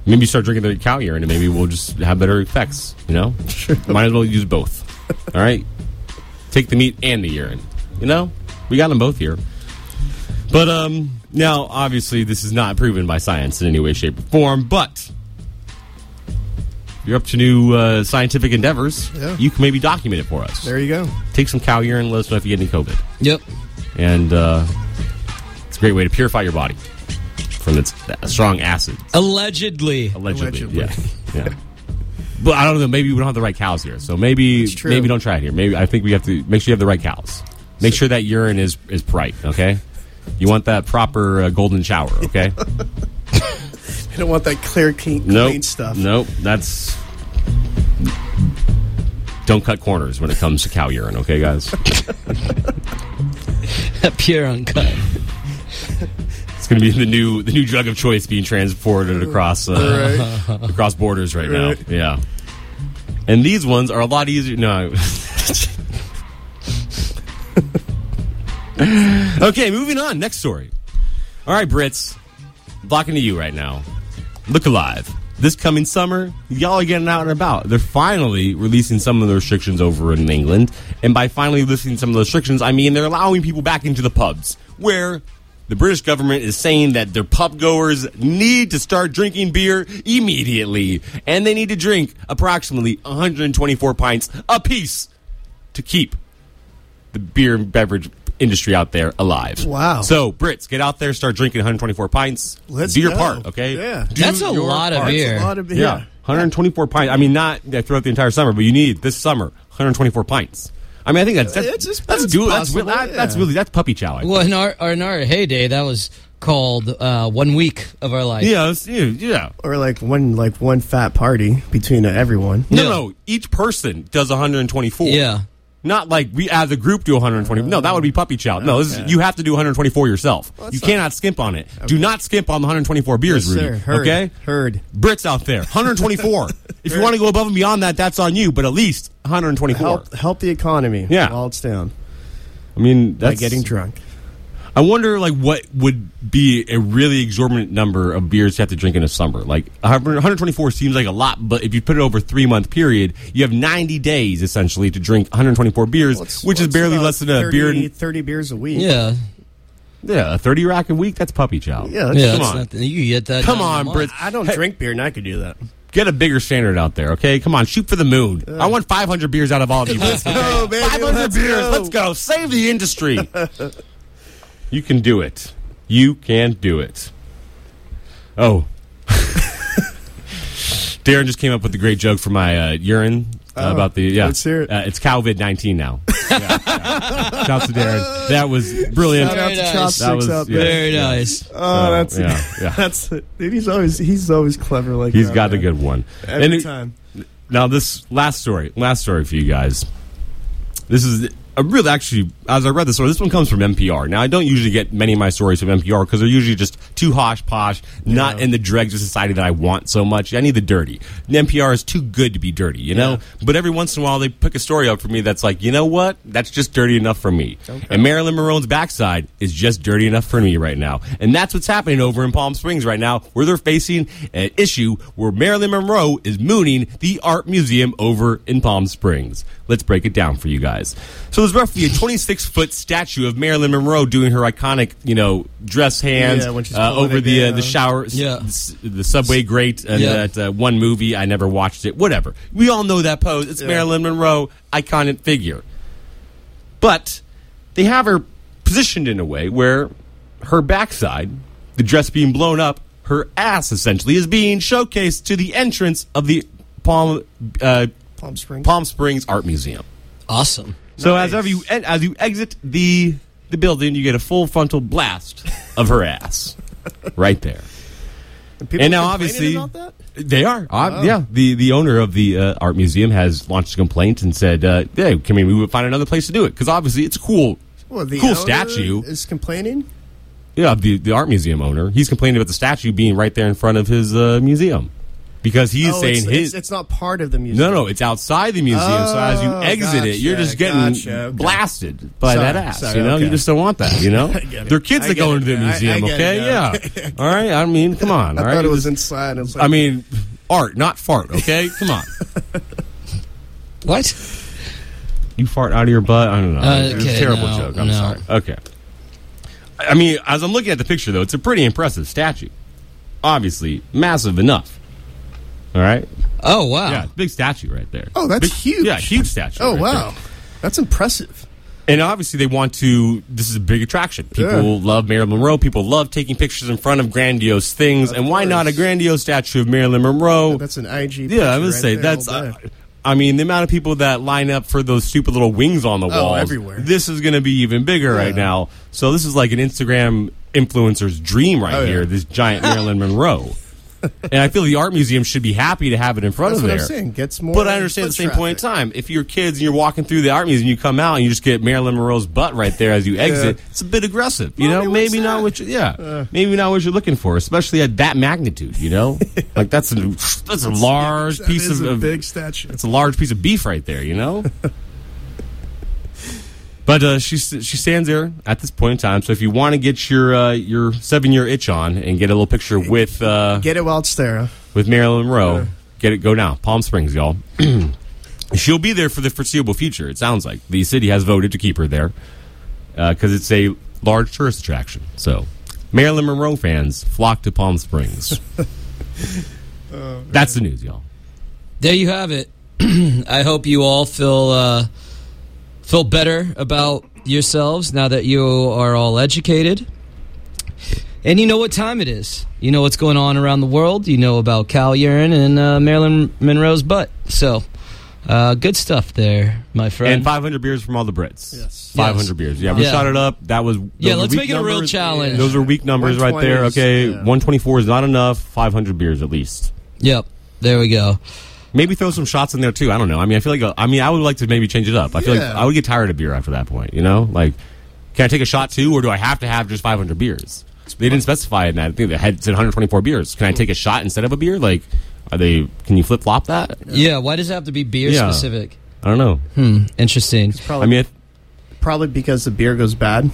Maybe start drinking the cow urine and maybe we'll just have better effects, you know? Might as well use both. All right? Take the meat and the urine. You know? We got them both here. But, um, now, obviously, this is not proven by science in any way, shape, or form, but you're up to new uh, scientific endeavors, Yeah. you can maybe document it for us There you go. take some cow urine. Let us know if you get any COVID. Yep. And uh, it's a great way to purify your body from its uh, strong acid. Allegedly. Allegedly, Allegedly. yeah, yeah. But I don't know. Maybe we don't have the right cows here, so maybe maybe don't try it here. Maybe I think we have to make sure you have the right cows. Make sure that urine is is bright. Okay, you want that proper uh, golden shower. Okay. You don't want that clear, clean, nope. clean stuff. Nope. That's. Don't cut corners when it comes to cow urine, okay, guys? Pure uncut. It's going to be the new the new drug of choice being transported across uh, across borders right, now. Yeah, and these ones are a lot easier. No. okay, moving on. Next story. All right, Brits, blocking to you right now. Look alive. This coming summer, y'all are getting out and about. They're finally releasing some of the restrictions over in England. And by finally releasing some of the restrictions, I mean they're allowing people back into the pubs, where the British government is saying that their pub goers need to start drinking beer immediately. And they need to drink approximately 124 pints apiece to keep the beer and beverage industry out there alive. Wow. So, Brits, get out there, start drinking 124 pints. Let's do your go. part, okay? Yeah. Do That's a your lot of part. beer. That's a lot of beer. Yeah. 124 pints. I mean, not throughout the entire summer, but you need this summer 124 pints. I mean, I think that's that's It's just- that's, that's do, that's, possible, that- that's really that's puppy chow. Well, in our, in our heyday, that was called uh, one week of our life. Yeah, it's- yeah, yeah. Or like one like one fat party between uh, everyone. No, Yeah. no. Each person does 124. Yeah. Not like we as a group do 120. No, that would be puppy chow. No, this is, you have to do 124 yourself. you cannot skimp on it. Do not skimp on the 124 beers, Yes, Rudy. sir. Heard. Okay? Heard. Brits out there, 124. if you want to go above and beyond that, that's on you. But at least 124. Help help the economy. Yeah. While it's down. I mean, By that's getting drunk. I wonder, like, what would be a really exorbitant number of beers you have to drink in a summer? Like, 124 seems like a lot, but if you put it over a three month period, you have 90 days essentially to drink 124 beers, Well, which well, is barely less than a 30, beer. and- 30 beers a week. Yeah. yeah, a 30 rack a week. That's puppy chow. Yeah, that's- Yeah. Come That's on. nothing. You get that. Come done in a on, month. Brits. I don't Hey. drink beer and I could do that. Get a bigger standard out there, okay? Come on, shoot for the moon. I want 500 beers out of all of you. Let's go, baby. 500 Let's beers. go. Let's go. Save the industry. you can do it. You can do it. Oh. Darren just came up with a great joke for my uh, urine uh, Oh, about the yeah. let's hear it. Uh, it's COVID nineteen now. yeah, yeah. Shouts to Darren. That was brilliant. Shout out to Chopsticks That was- out yeah. there. Very nice. Oh, So, that's yeah, yeah. that's dude, he's always he's always clever like He's that, got a good one. every And it- time. Now, this last story, last story for you guys. This is a real, actually, as I read the story, this one comes from NPR. Now, I don't usually get many of my stories from NPR because they're usually just too hosh posh, not in the dregs of society that I want so much. I need the dirty. And NPR is too good to be dirty, you know? But every once in a while, they pick a story up for me that's like, you know what? That's just dirty enough for me. And Marilyn Monroe's backside is just dirty enough for me right now. And that's what's happening over in Palm Springs right now, where they're facing an issue where Marilyn Monroe is mooning the art museum over in Palm Springs. Let's break it down for you guys. So So it's roughly a 26 foot statue of Marilyn Monroe doing her iconic, you know, dress hands Yeah, uh, over the uh, the shower, Yeah. the, the subway grate, and Yeah. that uh, one movie. I never watched it. Whatever. We all know that pose. It's Marilyn Monroe, iconic figure. But they have her positioned in a way where her backside, the dress being blown up, her ass essentially is being showcased to the entrance of the Palm uh, Palm Springs. Palm Springs Art Museum. Awesome. So as ever you as you exit the the building, you get a full frontal blast of her ass right there. People and now, obviously, about that? they are. Uh, Yeah, the the owner of the uh, art museum has launched a complaint and said, uh, "Hey, can we, we find another place to do it? Because obviously, it's cool, Well, the cool statue. is complaining. Yeah, the the art museum owner. He's complaining about the statue being right there in front of his uh, museum because he's oh, saying it's, his. it's, it's not part of the museum. no, no, it's outside the museum. so as you Oh, exit it, you're just getting gotcha, okay. blasted by Sorry, that ass. sorry, you know, you just don't want that. You know, get it. there are kids that go it into the now. I- I museum. okay, it yeah. now. all right. I mean, come on. I all right, thought it was inside. I, was like, I mean, art, not fart. Okay, come on. What? You fart out of your butt? I don't know. Uh, It was okay, a terrible no, joke. I'm no. sorry. Okay. I mean, as I'm looking at the picture, though, it's a pretty impressive statue. Obviously, massive enough. All right. Oh wow. Yeah, big statue right there. Oh, that's Big- huge. Yeah, huge statue. oh right wow, there. that's impressive. And obviously, they want to. This is a big attraction. People Yeah. love Marilyn Monroe. People love taking pictures in front of grandiose things. and why not a grandiose statue of Marilyn Monroe? That's an IG. yeah, I would picture say right there that's. Uh. I mean, the amount of people that line up for those stupid little wings on the Oh, walls. everywhere. This is going to be even bigger right now. So this is like an Instagram influencer's dream right Oh, yeah. here. This giant Marilyn Monroe. And I feel the art museum should be happy to have it in front That's of what there. I'm saying. Gets more. But I understand at the same point in time, if you're kids and you're walking through the art museum, you come out and you just get Marilyn Monroe's butt right there as you exit. It's a bit aggressive, you Mommy, know. Maybe not that? what you, yeah, uh. maybe not what you're looking for, especially at that magnitude. You know, like that's a that's a large piece of, a of big statue. it's a large piece of beef right there. You know. But uh, she she stands there at this point in time. So if you want to get your uh, your seven year itch on and get a little picture with uh, Get it while it's there. with Marilyn Monroe. Get it, go now. Palm Springs, y'all. She'll be there for the foreseeable future. It sounds like the city has voted to keep her there because it's a large tourist attraction. So, Marilyn Monroe fans flock to Palm Springs. That's the news, y'all. There you have it. I hope you all feel uh, feel better about yourselves now that you are all educated. And you know what time it is. You know what's going on around the world. You know about Cal urine and uh, Marilyn Monroe's butt. So, uh, good stuff there, my friend. And 500 beers from all the Brits. Yes. 500 Yes. beers. Yeah, we Yeah. shot it up. That was. Yeah, let's make it a real challenge. Those are weak numbers right there. Okay, yeah. 124 is not enough. 500 beers at least. yep, there we go. Maybe throw some shots in there too. I don't know. I mean, I feel like I mean, I would like to maybe change it up. I feel like I would get tired of beer after that point. You know, like can I take a shot too, or do I have to have just 500 beers? They didn't specify in that. I think they had said 124 beers. Can I take a shot instead of a beer? Like, are they? Can you flip flop that? Yeah, why does it have to be beer Yeah. specific? I don't know. Hmm, interesting. Probably, I mean, if, probably because the beer goes bad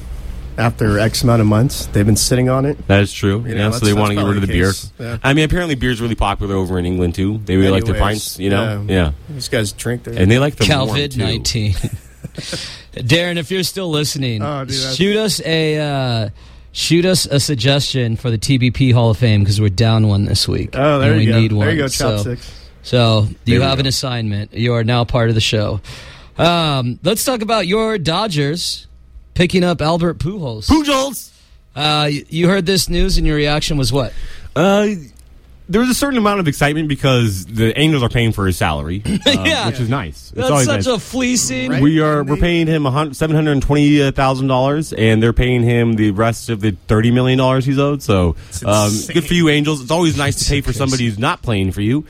after X amount of months. They've been sitting on it. that is true. You yeah, know, so they want to get rid of the probably beer. Yeah. I mean, apparently beer's really popular over in England too. They really like their pints. You know, yeah. yeah, These guys drink their. and they like the COVID nineteen. Darren, if you're still listening, Oh, dude, shoot us a uh, shoot us a suggestion for the TBP Hall of Fame because we're down one this week. Oh, there and you we go. Need one. There you go, So- chopsticks. So, you have go. an assignment. You are now part of the show. Um, let's talk about your Dodgers picking up Albert Pujols. Pujols. Uh, you heard this news, and your reaction was what? Uh, there was a certain amount of excitement because the Angels are paying for his salary, uh, Yeah. which is nice. It's That's such nice. a fleecing. Right. we are we're paying him seven hundred and twenty thousand dollars, and they're paying him the rest of the thirty million dollars he's owed. So, um, good for you, Angels. It's always nice to pay for somebody who's not playing for you.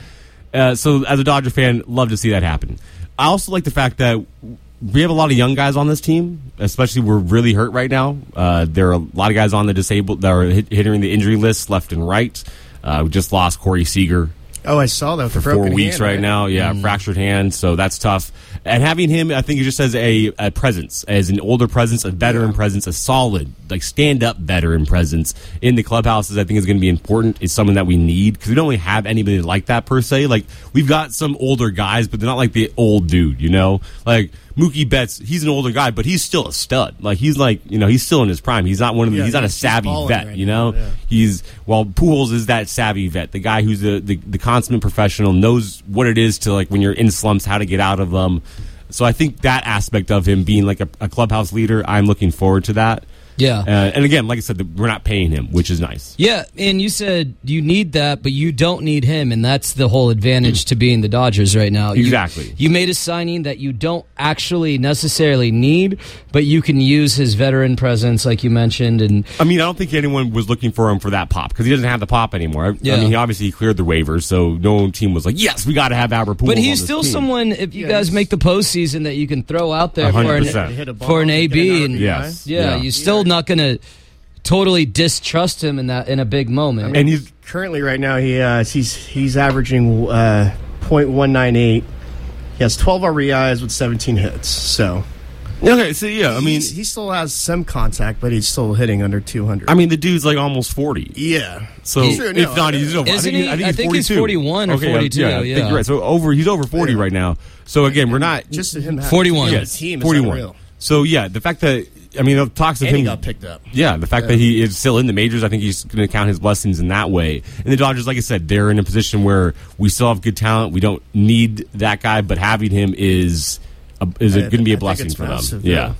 Uh, so, as a Dodger fan, love to see that happen. I also like the fact that we have a lot of young guys on this team, especially we're really hurt right now. Uh, there are a lot of guys on the disabled that are hit, hitting the injury list left and right. Uh, we just lost Corey Seager Oh, I saw that for four weeks hand, right now. Yeah, fractured hand, so that's tough. And having him, I think, just as a, a presence, as an older presence, a veteran presence, a solid, like stand up veteran presence in the clubhouses, I think is going to be important. Is someone that we need because we don't really have anybody like that per se. Like we've got some older guys, but they're not like the old dude, you know. Like Mookie Betts, he's an older guy, but he's still a stud. Like he's like you know he's still in his prime. He's not one of the, Yeah, he's not a savvy vet. right you now, know, yeah. he's while Pujols is that savvy vet, the guy who's the, the the consummate professional, knows what it is to like when you're in slumps, how to get out of them. So I think that aspect of him being like a, a clubhouse leader, I'm looking forward to that. Yeah. Uh, and again, like I said, the, we're not paying him, which is nice. Yeah, and you said you need that, but you don't need him, and that's the whole advantage to being the Dodgers right now. Exactly. You, made a signing that you don't actually necessarily need, but you can use his veteran presence, like you mentioned, and I mean, I don't think anyone was looking for him for that pop because he doesn't have the pop anymore. Yeah. I mean, he obviously cleared the waivers, so no team was like, "Yes, we got to have Albert Pujols." but on he's this still team. someone. If you Yeah, guys make the postseason, that you can throw out there for hundred an percent. Hit a ball, for an get AB, and Yes. yeah, Yeah. you're still not going to totally distrust him in that in a big moment. and he's Currently, right now, he uh, he's he's averaging uh, .198. He has 12 RBIs with 17 hits. So okay. So yeah, I mean, he's- he still has some contact, but he's still hitting under 200. I mean, the dude's like almost forty. yeah. So He's- True, no, if not, he's over. Isn't I think, he? I think I he's, think he's 41 or Okay, 42, Yeah, I think yeah. you're right. So over, he's over forty Yeah. right now. So again, we're not just him 41. to be yes, team forty-one. unreal. So yeah, the fact that I mean, the talks of And he him got picked up. Yeah, the fact that he is still in the majors, I think he's going to count his blessings in that way. And the Dodgers, like I said, they're in a position where we still have good talent. We don't need that guy, but having him is a, is I- going to be I a think blessing for massive, them. yeah. Yeah.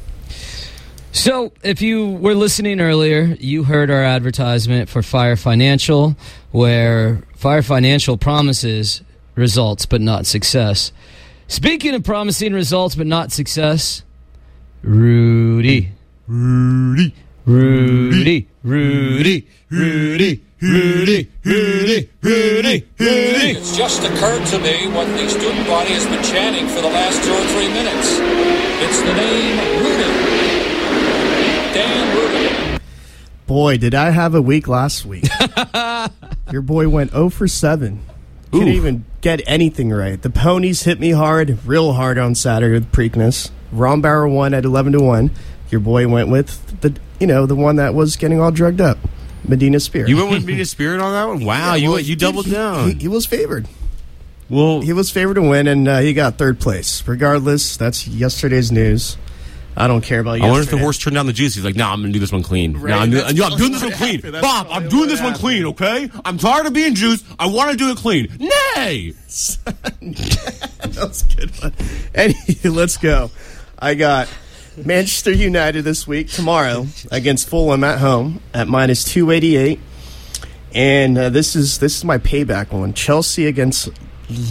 So, if you were listening earlier, you heard our advertisement for Fire Financial, where Fire Financial promises results but not success. Speaking of promising results but not success, Rudy. Rudy. Rudy. Rudy. Rudy. Rudy. Rudy. Rudy. Rudy. It's just occurred to me what the student body has been chanting for the last two or three minutes. It's the name Rudy. Dan Rudy. Boy, did I have a week last week. Your boy went 0 for 7. Couldn't even get anything right. The ponies hit me hard, real hard on Saturday with Preakness. Rombauer won at 11 to 1. Your boy went with the, you know, the one that was getting all drugged up, Medina Spirit. You went with Medina Spirit on that one? Wow, you well, you dude, doubled he- down. He, he was favored. well, He was favored to win, and uh, he got third place. Regardless, that's yesterday's news. I don't care about I wonder if the horse turned down the juice. He's like, "No, I'm going to do this one clean. Right, no, I'm, doing, yeah, I'm doing this one clean. happened. That's Bob, I'm doing this one happened. clean. Okay, I'm tired of being juiced. I want to do it clean. Nay. that was a good one. Anyway, let's go. I got Manchester United this week tomorrow against Fulham at home at minus two eighty eight, and uh, this is this is my payback one. Chelsea against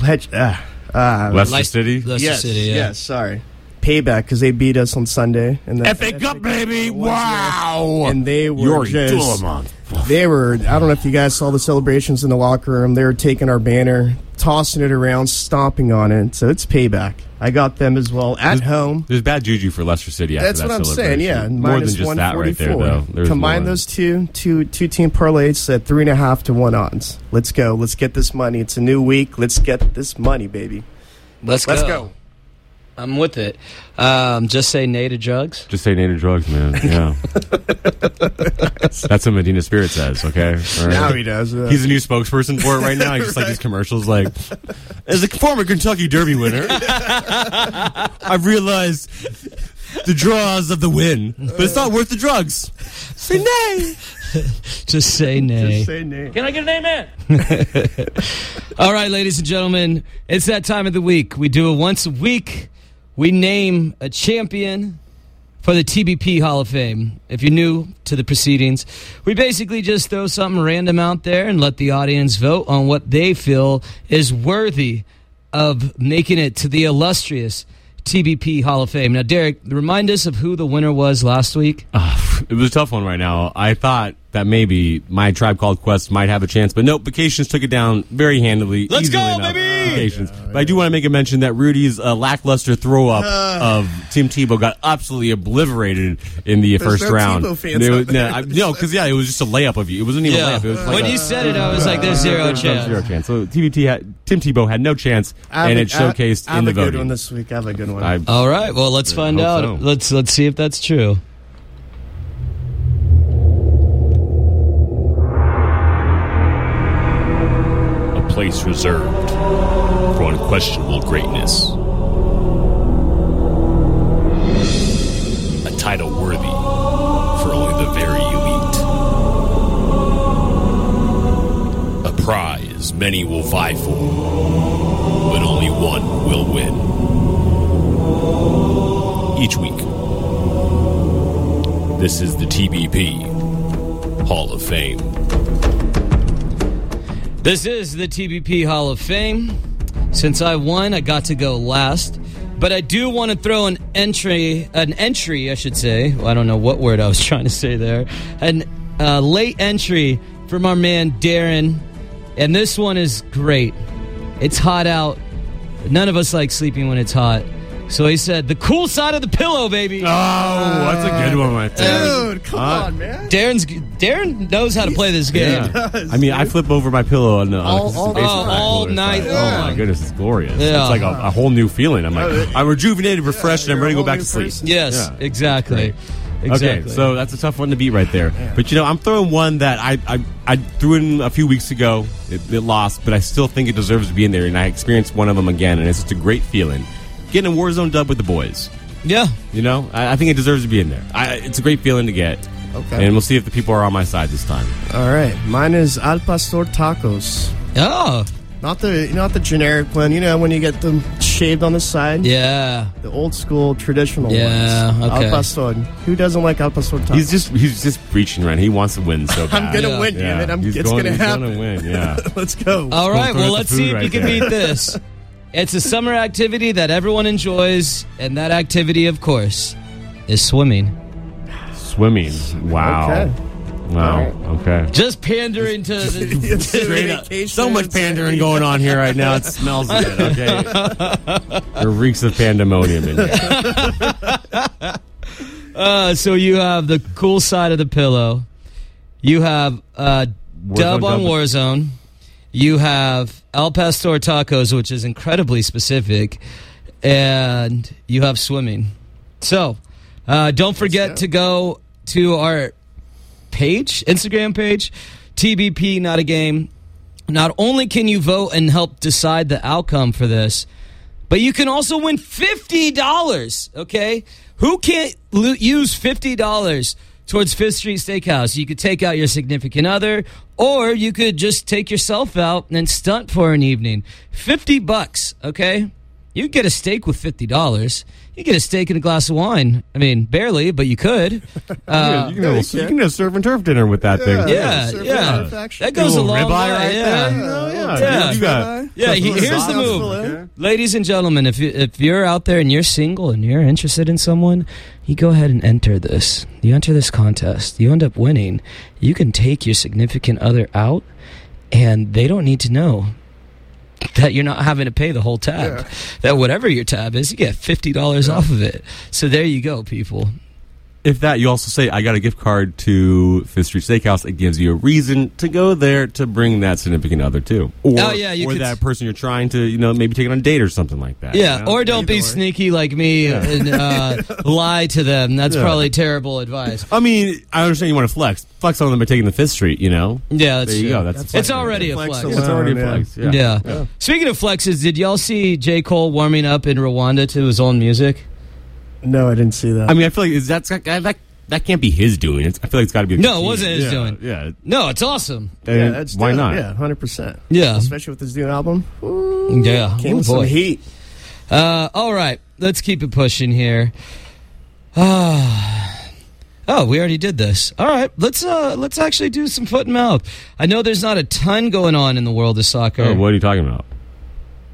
Le- uh, uh, Leicester Leic- City. Leicester yes, City, yeah. yes, sorry, payback because they beat us on Sunday and the FA Cup, baby! Wow. and they were You're just dumb. they were i don't know if you guys saw the celebrations in the locker room they were taking our banner tossing it around stomping on it so it's payback i got them as well at home There's bad juju for Leicester City. After that's that what i'm saying yeah celebration. more than just that right there, 144 though. There's combine more. those two two two team parlays at three and a half to one odds let's go let's get this money it's a new week let's get this money baby Let's, let's go. go I'm with it. Um, just say nay to drugs. Just say nay to drugs, man. Yeah. That's what Medina Spirit says, okay? All right? now he does uh, He's a new spokesperson for it right now. He just like these commercials like as a former Kentucky Derby winner, I've realized the draws of the win, but it's not worth the drugs. Say nay. Just say nay. just say name. Can I get an amen? All right, ladies and gentlemen, it's that time of the week. We do it once a week. We name a champion for the TBP Hall of Fame. If you're new to the proceedings, we basically just throw something random out there and let the audience vote on what they feel is worthy of making it to the illustrious TBP Hall of Fame. Now, Derek, remind us of who the winner was last week. Ah, It was a tough one right now. I thought that maybe my tribe called Quest might have a chance, but nope. Vacations took it down very handily. Let's go, enough. baby! Vacations. But I do want to make a mention that Rudy's uh, lackluster throw up of Tim Tebow got absolutely obliterated in the first no round. Tebow fans it was- no, I- no, because yeah, it was just a layup of you. It wasn't even a layup. It was like when a- you said it, I was like, "There's zero chance." Zero chance. So TBT had, Tim Tebow had no chance, I have and a- it showcased I have in the a good one this week i have a good one I, All right. Well, let's find out. so. Let's let's see if that's true. place reserved for unquestionable greatness. A title worthy for only the very elite. A prize many will vie for, but only one will win. Each week, this is the TBP Hall of Fame. This is the TBP Hall of Fame. Since I won, I got to go last. But I do want to throw an entry, an entry, I should say. Well, I don't know what word I was trying to say there. An uh, late entry from our man Darren. And this one is great. It's hot out. None of us like sleeping when it's hot. So he said, the cool side of the pillow, baby. Oh, that's a good one right there. Dude, come Uh, on, man. Darren's Darren knows how to play this game. Yeah. I mean, I flip over my pillow on, the- on a All- consistent all- basis oh, all pull night side. long. Oh my goodness, it's glorious. Yeah. It's like a, a whole new feeling. I'm like, I'm rejuvenated, refreshed, and I'm you're ready to a go back whole to sleep. person. Yes, Yeah. exactly. Okay, so that's a tough one to beat right there. But you know, I'm throwing one that I I, I threw in a few weeks ago. It, it lost, but I still think it deserves to be in there. And I experienced one of them again, and it's just a great feeling. Getting a Warzone dub with the boys. yeah. You know, I, I think it deserves to be in there. I, it's a great feeling to get. Okay. And we'll see if the people are on my side this time. All right. Mine is Al Pastor tacos. Oh, Not the not the generic one. You know when you get them shaved on the side. yeah. The old school traditional Yeah, ones. okay. Al Pastor. Who doesn't like Al Pastor tacos? He's just he's just preaching right. He wants to win so bad. I'm gonna Yeah. win, damn it. I'm, he's it's going, gonna he's happen. Gonna win, yeah. Let's go. All right. Well, let's see food if you can beat this. It's a summer activity that everyone enjoys, and that activity, of course, is swimming. Swimming. Wow. Okay. Wow. Okay. Just pandering to the, Straight up. So much pandering going on here right now. It smells good. Okay. there reeks of pandemonium in here. Uh, so you have the cool side of the pillow. You have uh, dub on dub. Warzone. You have El Pastor tacos, which is incredibly specific, and you have swimming. So uh, don't forget to go to our page, Instagram page, TBP Not a Game. Not only can you vote and help decide the outcome for this, but you can also win $50, okay? Who can't use $50 towards Fifth Street Steakhouse? You could take out your significant other, or you could just take yourself out and stunt for an evening. 50 bucks, okay? You get a steak with $50. You get a steak and a glass of wine. I mean, barely, but you could. Uh, you, can have, a- you can have surf and turf dinner with that thing. yeah, Surf yeah. That goes a little long ribeye way. right yeah. there. You know, yeah. Yeah. You got Yeah, he, here's the move. Ladies and gentlemen, if you, if you're out there and you're single and you're interested in someone, you go ahead and enter this. You enter this contest. You end up winning. You can take your significant other out, and they don't need to know that you're not having to pay the whole tab. That whatever your tab is, you get fifty dollars off of it. So there you go, people. If that, you also say, I got a gift card to Fifth Street Steakhouse. It gives you a reason to go there to bring that significant other too. Or, Oh, yeah, you or could- that person you're trying to, you know, maybe take on a date or something like that. Yeah, you know? or don't be sneaky like me and uh, lie to them. That's Yeah. probably terrible advice. I mean, I understand you want to flex. Flex on them by taking the Fifth Street, you know? Yeah, that's there you true. go. That's, a flex It's already there. a Flex flex. alone. It's already a Yeah. flex. Yeah. Yeah. Speaking of flexes, did y'all see J. Cole warming up in Rwanda to his own music? No, I didn't see that. I mean, I feel like is that's that that, that can't be his doing. It's, I feel like it's got to be. a No, it wasn't his Yeah, doing. Yeah. No, it's awesome. yeah, that's why not? Yeah, hundred percent. Yeah. especially with his new album. Yeah. Came Oh, with some heat. Uh, all right, let's keep it pushing here. Ah. oh, we already did this. All right, let's uh, let's actually do some foot and mouth. I know there's not a ton going on in the world of soccer. Oh, what are you talking about?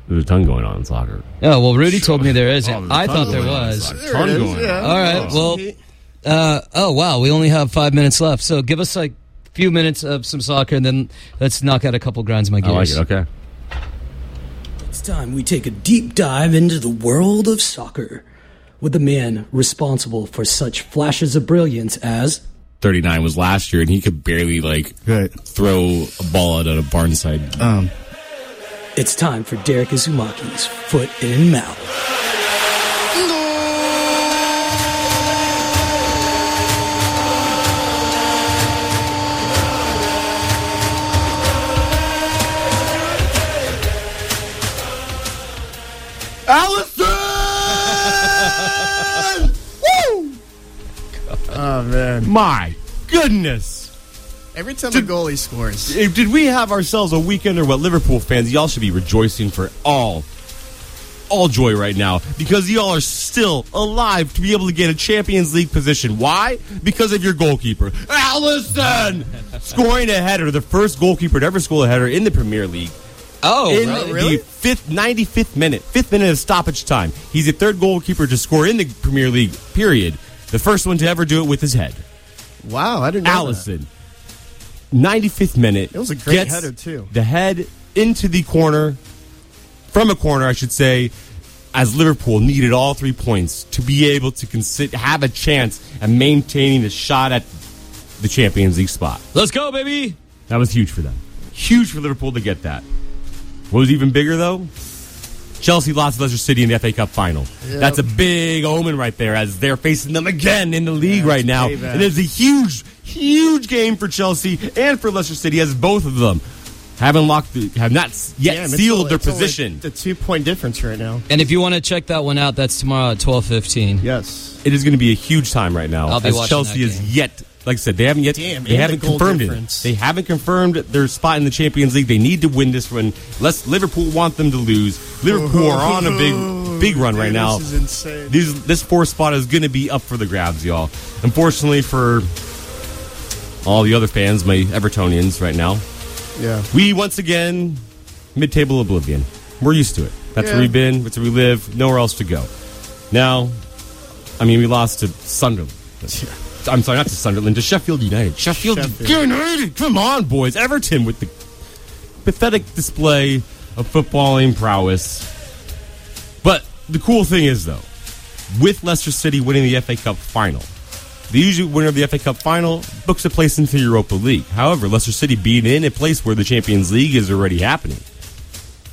There's a ton going on in soccer. Oh, well, Rudy told me there isn't. Oh, there's a I ton thought there going on in was. soccer. There Ton it is, going on. yeah. All right, well. Uh, oh wow, we only have five minutes left. So give us like a few minutes of some soccer, and then let's knock out a couple grinds my I like gears. it. Okay. It's time we take a deep dive into the world of soccer with the man responsible for such flashes of brilliance as 39 was last year, and he could barely like Right. throw a ball out at a barnside. Um, it's time for Derek Isomaki's Foot in Mouth. oh man, My goodness! Every time a goalie scores, eh, Did we have ourselves a weekend or what Liverpool fans? Y'all should be rejoicing for all, all joy right now because y'all are still alive to be able to get a Champions League position. Why? Because of your goalkeeper, Alisson, scoring a header, the first goalkeeper to ever score a header in the Premier League. Oh, in really? the fifth, 95th minute, fifth minute of stoppage time. He's the third goalkeeper to score in the Premier League. Period. The first one to ever do it with his head. wow, I didn't know Alisson. 95th minute. It was a great gets header, too. The head into the corner, from a corner, I should say, as Liverpool needed all three points to be able to consider, have a chance at maintaining the shot at the Champions League spot. Let's go, baby. That was huge for them. Huge for Liverpool to get that. What was even bigger, though? Chelsea lost to Leicester City in the FA Cup final. That's a big omen right there as they're facing them again in the league right now. payback. It is a huge, huge game for Chelsea and for Leicester City as both of them haven't locked, the, have not yet Damn, sealed only- their it's only position. The two point difference right now. And if you want to check that one out, that's tomorrow at twelve fifteen. Yes. It is going to be a huge time right now. I'll be as watching Chelsea that is game. yet, like I said, they haven't yet. Damn, they haven't the goal confirmed difference. it. They haven't confirmed their spot in the Champions League. They need to win this one. Less Liverpool want them to lose. Liverpool are on a big, big run right now. This is insane. These, this fourth spot is going to be up for the grabs, y'all. Unfortunately for all the other fans, my Evertonians right now, yeah. we once again mid-table oblivion. We're used to it. That's Yeah. where we've been. That's where we live. Nowhere else to go. Now, I mean, we lost to Sunderland. Yeah. I'm sorry, not to Sunderland, to Sheffield United. Sheffield, Sheffield. United. Come on, boys. Everton with the pathetic display of footballing prowess. But the cool thing is, though, with Leicester City winning the FA Cup final, the usual winner of the FA Cup final books a place into Europa League. However, Leicester City being in a place where the Champions League is already happening,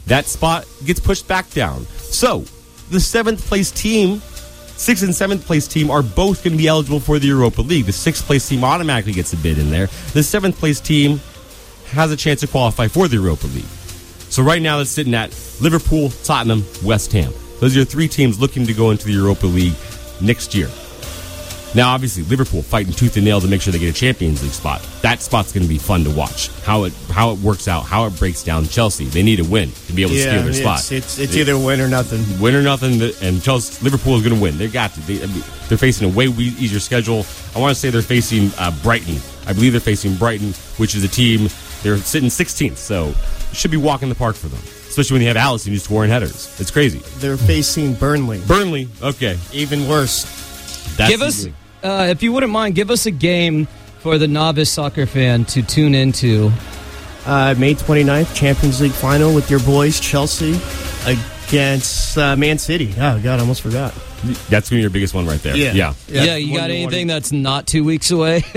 that spot gets pushed back down. So, the seventh place team, sixth and seventh place team, are both going to be eligible for the Europa League. The sixth place team automatically gets a bid in there. The seventh place team has a chance to qualify for the Europa League. So right now it's sitting at Liverpool, Tottenham, West Ham. Those are your three teams looking to go into the Europa League next year. Now, obviously, Liverpool fighting tooth and nail to make sure they get a Champions League spot. That spot's going to be fun to watch. How it how it works out, how it breaks down. Chelsea, they need a win to be able to Yeah, steal their spot. it's, it's, it's either win or nothing. win or nothing, and Chelsea, Liverpool is going to win. They got to. They, they're facing a way easier schedule. I want to say they're facing uh, Brighton. I believe they're facing Brighton, which is a team. They're sitting 16th, so should be walking the park for them. Especially when you have Alisson who's scoring headers. It's crazy. They're facing Burnley. Burnley, okay. Even worse. That's give us, uh, if you wouldn't mind, give us a game for the novice soccer fan to tune into. Uh, May 29th, Champions League final with your boys, Chelsea, against uh, Man City. Oh, God, I almost forgot. That's going to be your biggest one right there. Yeah. Yeah. Yeah, you got anything that's not two weeks away?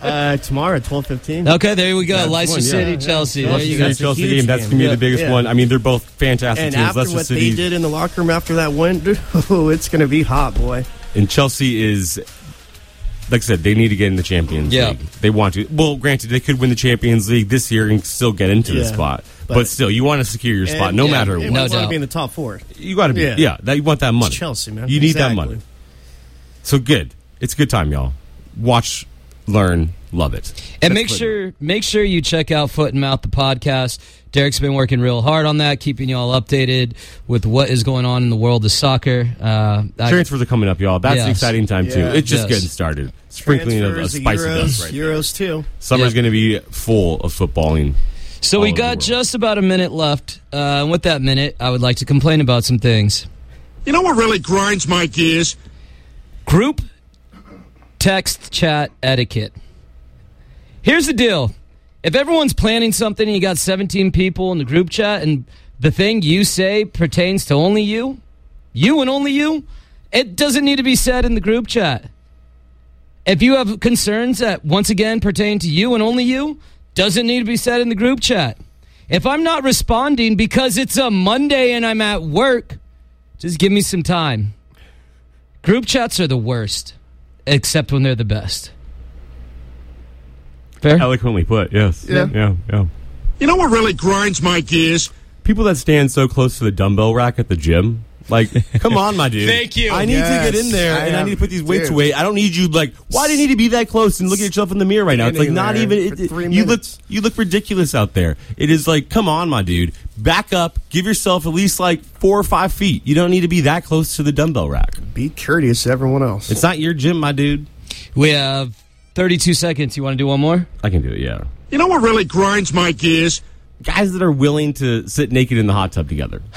Uh, tomorrow at 12.15. okay, there we go. That's Leicester one, yeah. City, Yeah. Chelsea. Chelsea There City, go. Chelsea huge game. That's going to be Yeah. the biggest Yeah. one. I mean, they're both fantastic And teams. after Leicester what City they did in the locker room after that win, oh, it's going to be hot, boy. And Chelsea is, like I said, they need to get in the Champions Yeah. League. They want to. Well, granted, they could win the Champions League this year and still get into the spot. But, But- still, you want to secure your spot And- no yeah, matter and what. we No want to be in the top four. You got to be. Yeah. Yeah, that, you want that money. Chelsea, man. You need that money. So good. It's a good time, y'all. Watch, learn, love it. And That's make good. sure make sure you check out Foot and Mouth the podcast. Derek's been working real hard on that, keeping you all updated with what is going on in the world of soccer. Uh, I- transfers are coming up, y'all. That's the Yes. exciting time too. Yeah. It's just Yes. getting started. Sprinkling of a Transfers, spice of Euros, dust right. Euros, too. Summer's Yeah. going to be full of footballing. so we got just about a minute left. Uh, and with that minute, I would like to complain about some things. You know what really grinds my gears? Group text chat etiquette. Here's the deal. If everyone's planning something and you got 17 people in the group chat and the thing you say pertains to only you, you and only you, it doesn't need to be said in the group chat. If you have concerns that once again pertain to you and only you, doesn't need to be said in the group chat. If I'm not responding because it's a Monday and I'm at work, just give me some time. Group chats are the worst, except when they're the best. Fair? Eloquently put, yes. Yeah. Yeah, yeah. You know what really grinds my gears? People that stand so close to the dumbbell rack at the gym Like, come on, my dude. Thank you. I need Yes, to get in there I and I need to put these weights dude. away. I don't need you like. Why do you need to be that close and look at yourself in the mirror right now? It's like not there even. for It, three you look. minutes. You look ridiculous out there. It is like, come on, my dude. Back up. Give yourself at least like four or five feet. You don't need to be that close to the dumbbell rack. Be courteous to everyone else. It's not your gym, my dude. We have 32 seconds. You want to do one more? I can do it. Yeah. You know what really grinds my gears? Guys that are willing to sit naked in the hot tub together.